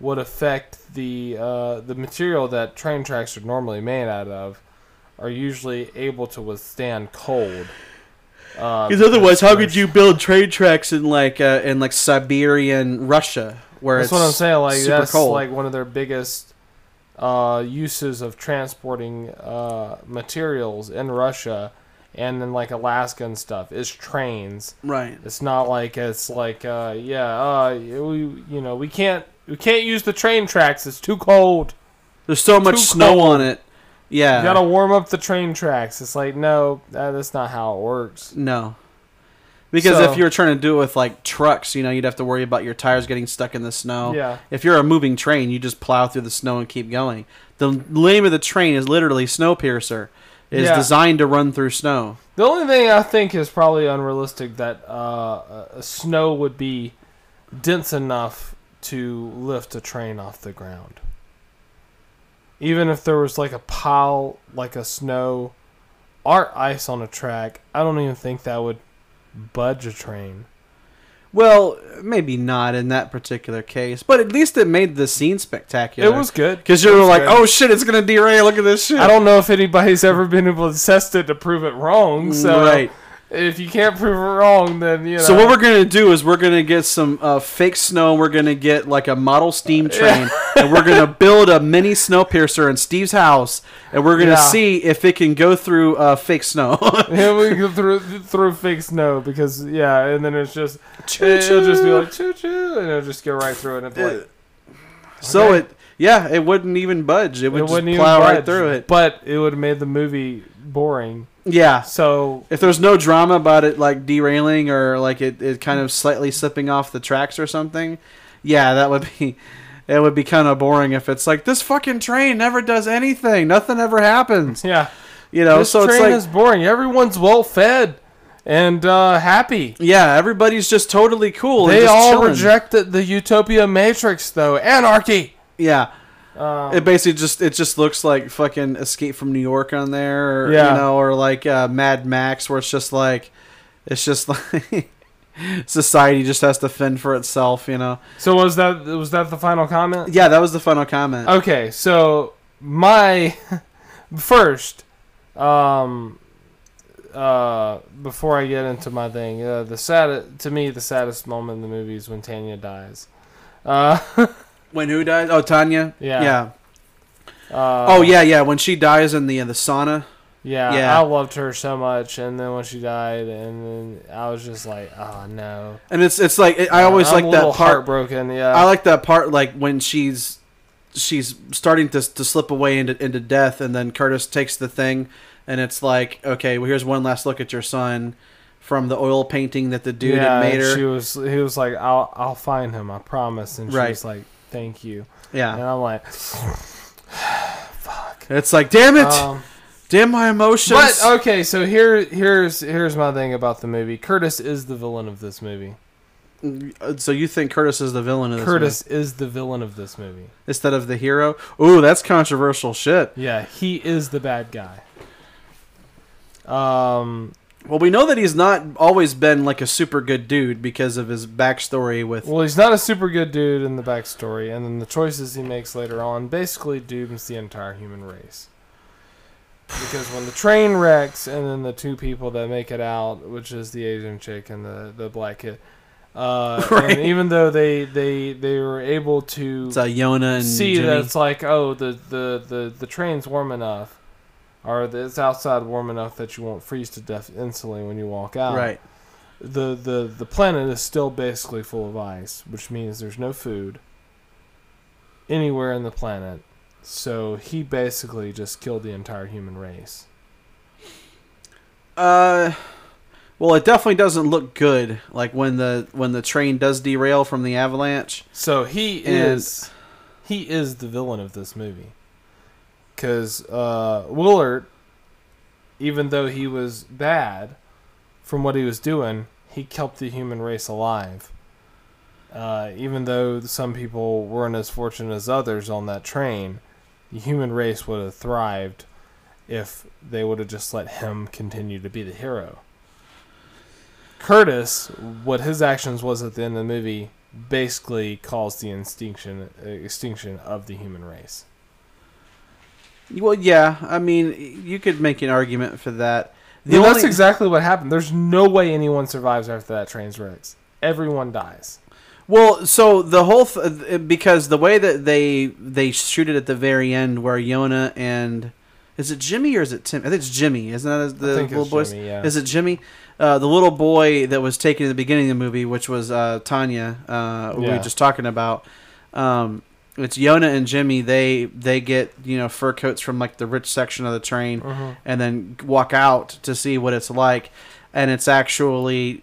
would affect the, uh, the material that train tracks are normally made out of, are usually able to withstand cold. Uh, Because otherwise, how could you build train tracks in like uh, in like Siberian Russia, where That's it's what I'm saying. Like super that's cold? like one of their biggest uh, uses of transporting uh, materials in Russia and then like Alaska and stuff is trains. right. It's not like it's like uh, yeah, uh, we you know we can't we can't use the train tracks. It's too cold. There's so much snow cold. on it. Yeah. You gotta warm up the train tracks. It's like no, that, that's not how it works. No. Because So- if you were trying to do it with like trucks, you know, you'd have to worry about your tires getting stuck in the snow. Yeah. If you're a moving train, you just plow through the snow and keep going. The name of the train is literally Snowpiercer. It is Yeah. designed to run through snow. The only thing I think is probably unrealistic that uh, uh, snow would be dense enough to lift a train off the ground. Even if there was like a pile, like a snow or ice on a track, I don't even think that would budge a train. Well, maybe not in that particular case, but at least it made the scene spectacular. It was good because It you were like, good. "Oh shit, it's gonna derail! Look at this shit." I don't know if anybody's ever been able to test it to prove it wrong. So Right. If you can't prove it wrong, then you know. So what we're gonna do is we're gonna get some uh, fake snow. We're gonna get like a model steam train, and we're gonna build a mini snow piercer in Steve's house, and we're gonna Yeah. see if it can go through uh, fake snow. yeah, we go through through fake snow because yeah, and then it's just Choo it'll just be like choo choo, and it'll just go right through it. And like so Okay. it, yeah, it wouldn't even budge. It would it just plow right through it. But it would have made the movie boring. Yeah. So If there's no drama about it, like derailing or like it, it kind of slightly slipping off the tracks or something, yeah, that would be. It would be kind of boring if it's like this fucking train never does anything. Nothing ever happens. yeah, You know, this so it's like is boring. Everyone's well fed and uh, happy. Yeah, everybody's just totally cool. Just all chilling. rejected the Utopia Matrix though. Anarchy. Yeah, Um, it basically just it just looks like fucking Escape from New York on there, or, Yeah. you know, or like uh, Mad Max, where it's just like it's just like society just has to fend for itself. You know. so was that was that the final comment? Yeah, that was the final comment. Okay, so my first, um, uh, before I get into my thing, uh, the sad to me the saddest moment in the movie is when Tanya dies. Uh, When who died? Oh, Tanya. Yeah. Yeah. uh, Oh yeah, yeah. When she dies in the the sauna. yeah, yeah. I loved her so much, and then when she died, and then I was just like, oh no. And it's it's like I always I'm like that part. heartbroken. Yeah, I like that part, like when she's she's starting to to slip away into into death, and then Curtis takes the thing, and it's like, okay, well, here's one last look at your son from the oil painting that the dude yeah, had made and She was. He was like, "I'll, I'll find him. I promise." And she Right. was like, "Thank you." Yeah, And I'm like, fuck. it's like, damn it, um, damn my emotions. but okay. So here, here's here's my thing about the movie. Curtis is the villain of this movie. so you think Curtis is the villain of this Curtis is the villain of this movie. movie instead of the hero? Ooh, that's controversial shit. Yeah, he is the bad guy. Um. Well, we know that he's not always been like a super good dude because of his backstory with. Well, he's not a super good dude in the backstory, and then the choices he makes later on basically dooms the entire human race. Because when the train wrecks, and then the two people that make it out, which is the Asian chick and the, the black kid, uh, Right. and even though they, they they were able to It's uh, Yona and see Jimmy. that it's like, oh, the, the, the, the train's warm enough, or it's outside warm enough that you won't freeze to death instantly when you walk out right. the the the planet is still basically full of ice, which means there's no food anywhere in the planet. So he basically just killed the entire human race. Uh, well, it definitely doesn't look good. Like when the when the train does derail from the avalanche. So he And- is he is the villain of this movie. Cuz uh Wilford even though he was bad from what he was doing, he kept the human race alive. Uh, even though some people weren't as fortunate as others on that train, the human race would have thrived if they would have just let him continue to be the hero. Curtis, what his actions was at the end of the movie, basically caused the extinction extinction of the human race. Well, yeah. I mean, you could make an argument for that. The Well, that's exactly what happened. There's no way anyone survives after that train's wrecks. Everyone dies. Well, so the whole th- because the way that they they shoot it at the very end, where Yona and is it Jimmy or is it Tim? I think it's Jimmy. Isn't that the little boy? yeah. Is it Jimmy? Uh, the little boy that was taken in the beginning of the movie, which was uh, Tanya, uh, who we were just talking about. Um, it's Yona and Jimmy. They they get you know fur coats from like the rich section of the train, Mhm. and then walk out to see what it's like, and it's actually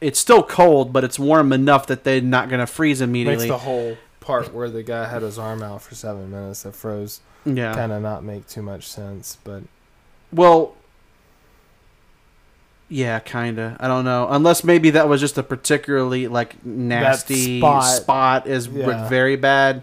it's still cold, but it's warm enough that they're not going to freeze Makes immediately. the whole part where the guy had his arm out for seven minutes that froze yeah. kind of not make too much sense. But Well, yeah, kind of. I don't know. Unless maybe that was just a particularly like nasty spot. spot, is Yeah. very bad.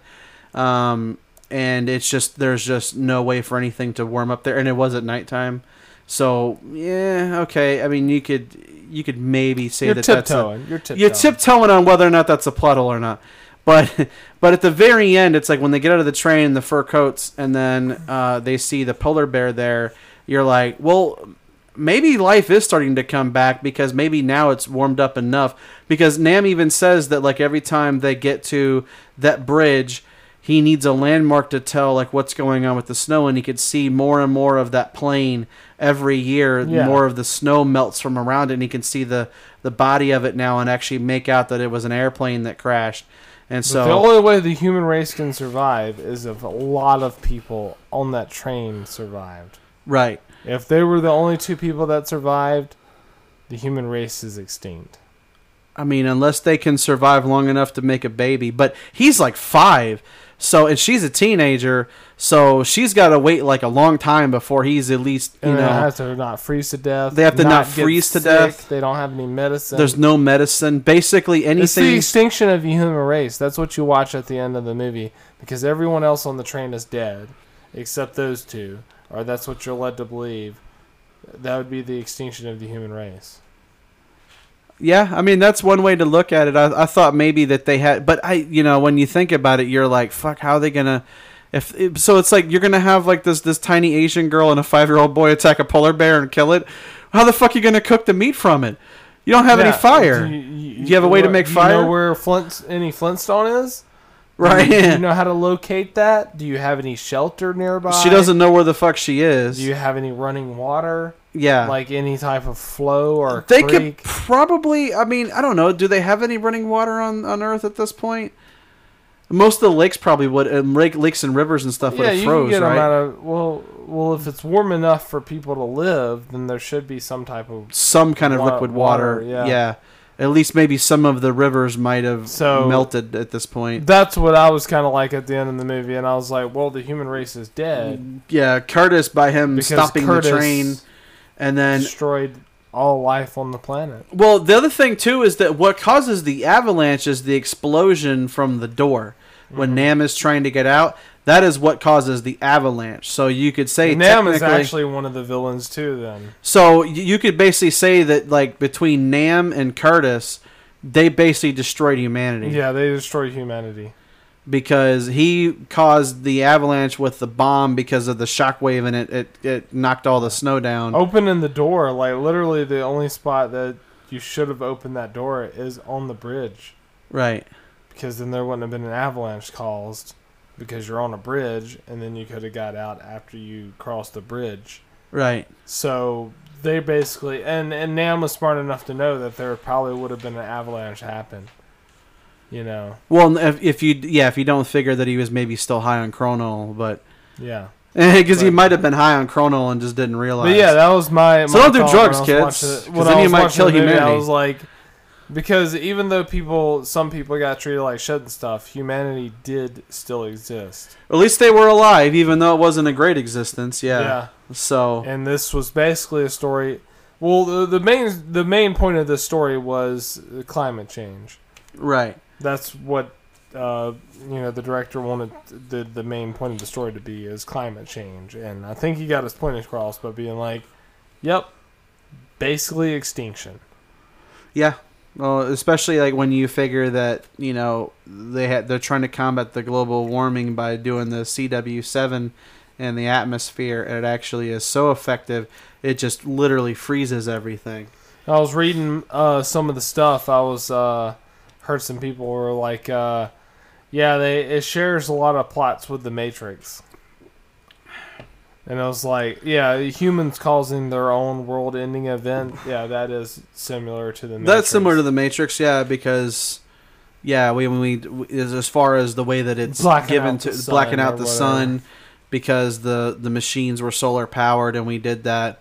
Um, and it's just there's just no way for anything to warm up there, and it was at nighttime, So yeah, okay. I mean, you could you could maybe say You're that that's a. You're tiptoeing. you're tiptoeing on whether or not that's a plot hole or not. But but at the very end, it's like when they get out of the train, the fur coats, and then uh, they see the polar bear there. You're like, well, maybe life is starting to come back because maybe now it's warmed up enough. Because Nam even says that like every time they get to that bridge, he needs a landmark to tell like what's going on with the snow, and he could see more and more of that plane every year. Yeah. More of the snow melts from around it, and he can see the the body of it now and actually make out that it was an airplane that crashed. And so the only way the human race can survive is if a lot of people on that train survived. right. If they were the only two people that survived, the human race is extinct. I mean, unless they can survive long enough to make a baby. But he's like five, so and she's a teenager, so she's got to wait like a long time before he's at least you And they have to not freeze to death. They have to not get freeze to sick, death. They don't have any medicine. There's no medicine. Basically, it's the extinction of the human race. That's what you watch at the end of the movie because everyone else on the train is dead except those two, or that's what you're led to believe. That would be the extinction of the human race. Yeah, I mean that's one way to look at it. I, I thought maybe that they had, but I, you know, when you think about it, you're like, fuck, how are they gonna? If if- so, it's like you're gonna have like this this tiny Asian girl and a five year old boy attack a polar bear and kill it. How the fuck are you gonna cook the meat from it? You don't have any fire, Do you, Do you have a way to make fire? You know where Flint, any Flintstone is? Right? Do you know how to locate that? Do you have any shelter nearby? she doesn't know where the fuck she is. Do you have any running water? yeah, Like any type of flow or they creek? could probably. I mean, I don't know. Do they have any running water on on Earth at this point? Most of the lakes probably would, and lake, lakes and rivers and stuff would yeah, have you froze, can get right? them out of well, well. If it's warm enough for people to live, then there should be some type of. some kind of Wa- liquid water. water, yeah. yeah. At least maybe some of the rivers might have So- melted at this point. That's what I was kind of like at the end of the movie, and I was like, well, the human race is dead. Yeah, Curtis by him Because stopping Curtis the train and then destroyed all life on the planet. well, the other thing too is that what causes the avalanche is the explosion from the door. Mm-hmm. When Nam is trying to get out, that is what causes the avalanche. So you could say Nam is actually one of the villains too. Then So you could basically say that like between Nam and Curtis, they basically destroyed humanity. yeah, they destroyed humanity. because he caused the avalanche with the bomb because of the shockwave and it, it, it knocked all the snow down. Opening the door, like literally, the only spot that you should have opened that door is on the bridge, Right. because then there wouldn't have been an avalanche caused, because you're on a bridge, and then you could have got out after you crossed the bridge. Right. So they basically and and Nam was smart enough to know that there probably would have been an avalanche happen. You know, Well, if, if you yeah, if you don't figure that he was maybe still high on Kronole, but yeah. because he might have been high on Kronole and just didn't realize. But yeah, that was my. So don't do drugs, when I was kids, watching it. 'cause When then you might kill the movie, I was like, because even though people, some people got treated like shit and stuff, humanity did still exist. at least they were alive, even though it wasn't a great existence. Yeah. yeah. So and this was basically a story. Well, the, the main the main point of this story was climate change. right. That's what uh, you know. The director wanted the the main point of the story to be is climate change, and I think he got his point across by being like, "Yep, basically extinction." Yeah. Well, especially like when you figure that you know they had they're trying to combat the global warming by doing the CW seven in the atmosphere, and it actually is so effective. It just literally freezes everything. I was reading uh, some of the stuff. I was uh, heard some people were like, uh, "Yeah, they it shares a lot of plots with the Matrix." And I was like, "Yeah, humans causing their own world-ending event. Yeah, that is similar to the. Matrix. That's similar to the Matrix, yeah, because yeah, we when we as as far as the way that it's Blacking given to blacking out the sun because the the machines were solar powered, and we did that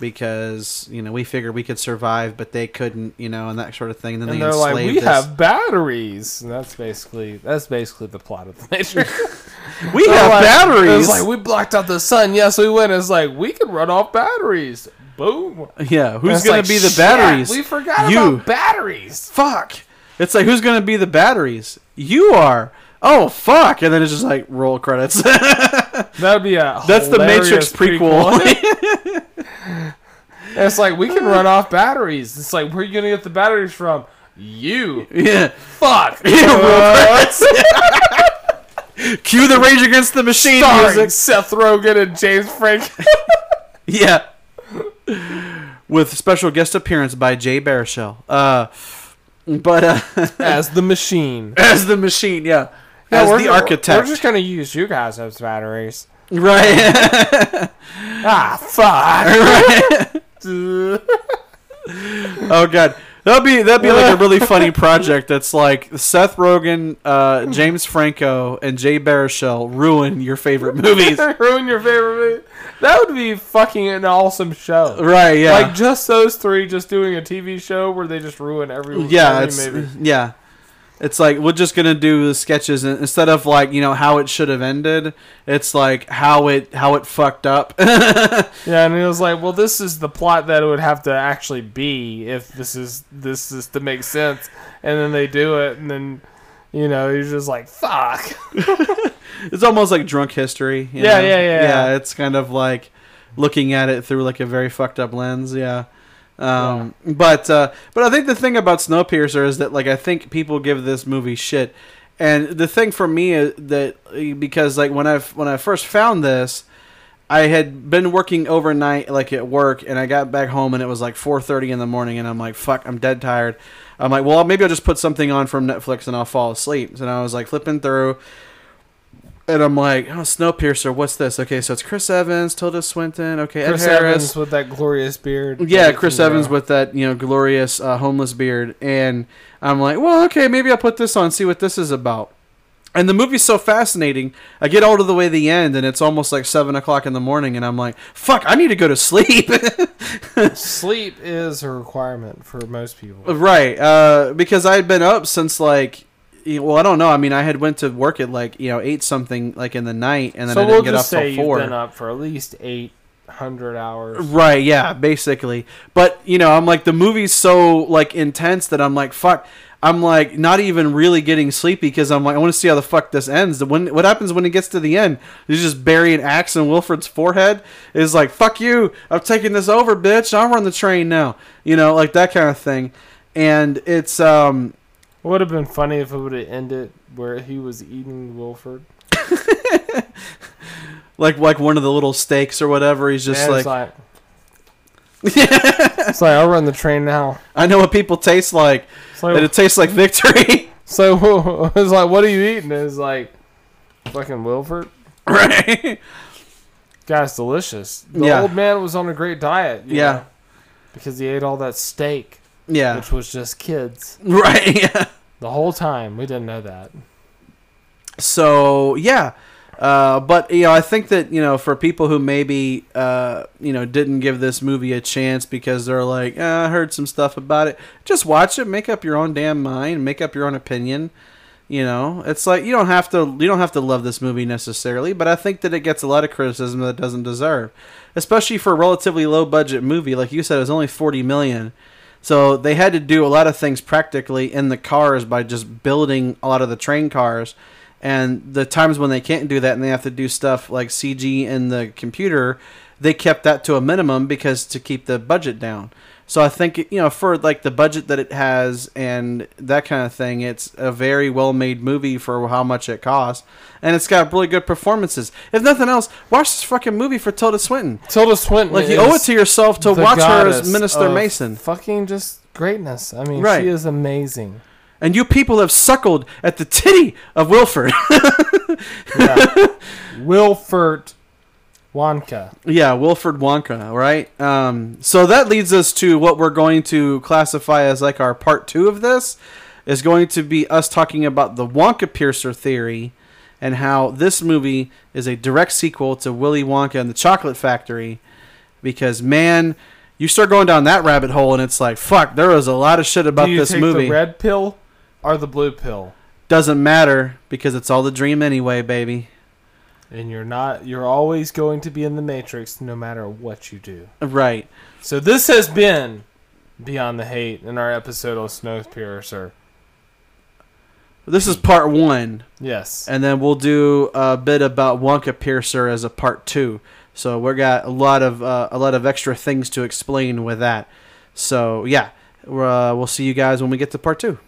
because you know we figured we could survive, but they couldn't, you know, and that sort of thing. And then and they they're like, "We us. have batteries." And that's basically that's basically the plot of the Matrix. we They're have like- batteries. It's like we blocked out the sun. Yes, we went. It's like we can run off batteries. Boom. yeah, who's gonna like, be the batteries? We forgot You. about batteries. fuck. It's like who's gonna be the batteries? You are. Oh fuck! And then it's just like roll credits. That would be a That's the Matrix prequel. And it's like we can run off batteries. It's like where are you gonna get the batteries from? You Yeah. fuck. Cue the Rage Against the Machine Starring music. Seth Rogen and James Franco. Yeah. With special guest appearance by Jay Baruchel. Uh, but uh, as the machine. as the machine, yeah. Yeah, As the architect. We're just gonna use you guys as batteries. right. Ah, fuck. oh god. That'd be that'd be like a really funny project. That's like Seth Rogen, uh, James Franco, and Jay Baruchel ruin your favorite movies. Ruin your favorite movie. That would be fucking an awesome show. right? Yeah. Like just those three just doing a TV show where they just ruin every yeah. every It's movie. yeah. It's like we're just gonna do the sketches and instead of like you know how it should have ended. It's like how it how it fucked up. Yeah, and it was like, well, this is the plot that it would have to actually be if this is this is to make sense. And then they do it, and then you know you're just like, fuck. it's almost like drunk history. you Yeah, know? yeah, yeah. Yeah, it's kind of like looking at it through like a very fucked up lens. Yeah. Um, but uh, but I think the thing about Snowpiercer is that like I think people give this movie shit, and the thing for me is that because like when I when I first found this, I had been working overnight like at work, and I got back home and it was like 4:30 in the morning, and I'm like fuck, I'm dead tired. I'm like, well, maybe I'll just put something on from Netflix and I'll fall asleep. And I was like flipping through, and I'm like, oh, Snowpiercer, what's this? Okay, so it's Chris Evans, Tilda Swinton, okay, Ed Chris Harris, Evans with that glorious beard. yeah, Chris. Evans with that you know glorious uh, homeless beard, and I'm like, well, okay, maybe I'll put this on, see what this is about. And the movie's so fascinating. I get all to the way to the end, and it's almost like seven o'clock in the morning, and I'm like, fuck, I need to go to sleep. Sleep is a requirement for most people. right, uh, because I had been up since like. You- Well, I don't know. I mean, I had went to work at like you know eight something like in the night, and then so I didn't we'll get just up say till four. you've been up for at least eight hundred hours. Right, yeah, basically. But, you know, I'm like the movie's so like intense that I'm like fuck. I'm like not even really getting sleepy because I'm like I want to see how the fuck this ends. The When what happens when it gets to the end? He's just bury an axe in Wilford's forehead. Is like fuck you. I'm taking this over, bitch. I'm on the train now. You know, like that kind of thing. And it's um would have been funny if it would have ended where he was eating Wilford. like like one of the little steaks or whatever. He's just like, like, it's like I'll run the train now. I know what people taste like. It's like, it tastes like victory. so it's like, what are you eating? It's like fucking Wilford. right. Guy's delicious. The Yeah. old man was on a great diet. Yeah. know, because he ate all that steak, Yeah. which was just kids Right. Yeah. the whole time. We didn't know that. so yeah uh, but you know i think that you know for people who maybe uh, you know didn't give this movie a chance because they're like eh, i heard some stuff about it just watch it make up your own damn mind make up your own opinion you know it's like you don't have to you don't have to love this movie necessarily but i think that it gets a lot of criticism that it doesn't deserve especially for a relatively low budget movie like you said it was only 40 million so they had to do a lot of things practically in the cars by just building a lot of the train cars. And the times when they can't do that and they have to do stuff like CG in the computer, they kept that to a minimum because to keep the budget down. So I think you know for like the budget that it has and that kind of thing, it's a very well made movie for how much it costs, and it's got really good performances. If nothing else, watch this fucking movie for Tilda Swinton. Tilda Swinton. Like you owe it to yourself to watch her as Minister Mason. Fucking just greatness. I mean, Right. she is amazing. And you people have suckled at the titty of Wilford. Yeah. Wilford Wonka. yeah, Wilford Wonka, right? Um, so that leads us to what we're going to classify as like our part two of this is going to be us talking about the Wonka Piercer theory and how this movie is a direct sequel to Willy Wonka and the Chocolate Factory. Because man, you start going down that rabbit hole and it's like, fuck, there was a lot of shit about Do you this take movie. the red pill or the blue pill? Doesn't matter because it's all the dream anyway, baby. And you're not. You're always going to be in the matrix, no matter what you do. Right. So this has been Beyond the Hate in our episode of Snowpiercer. This is part one. Yes. and then we'll do a bit about Wonka Piercer as a part two. So we got a lot of uh, a lot of extra things to explain with that. So yeah, uh, we'll see you guys when we get to part two.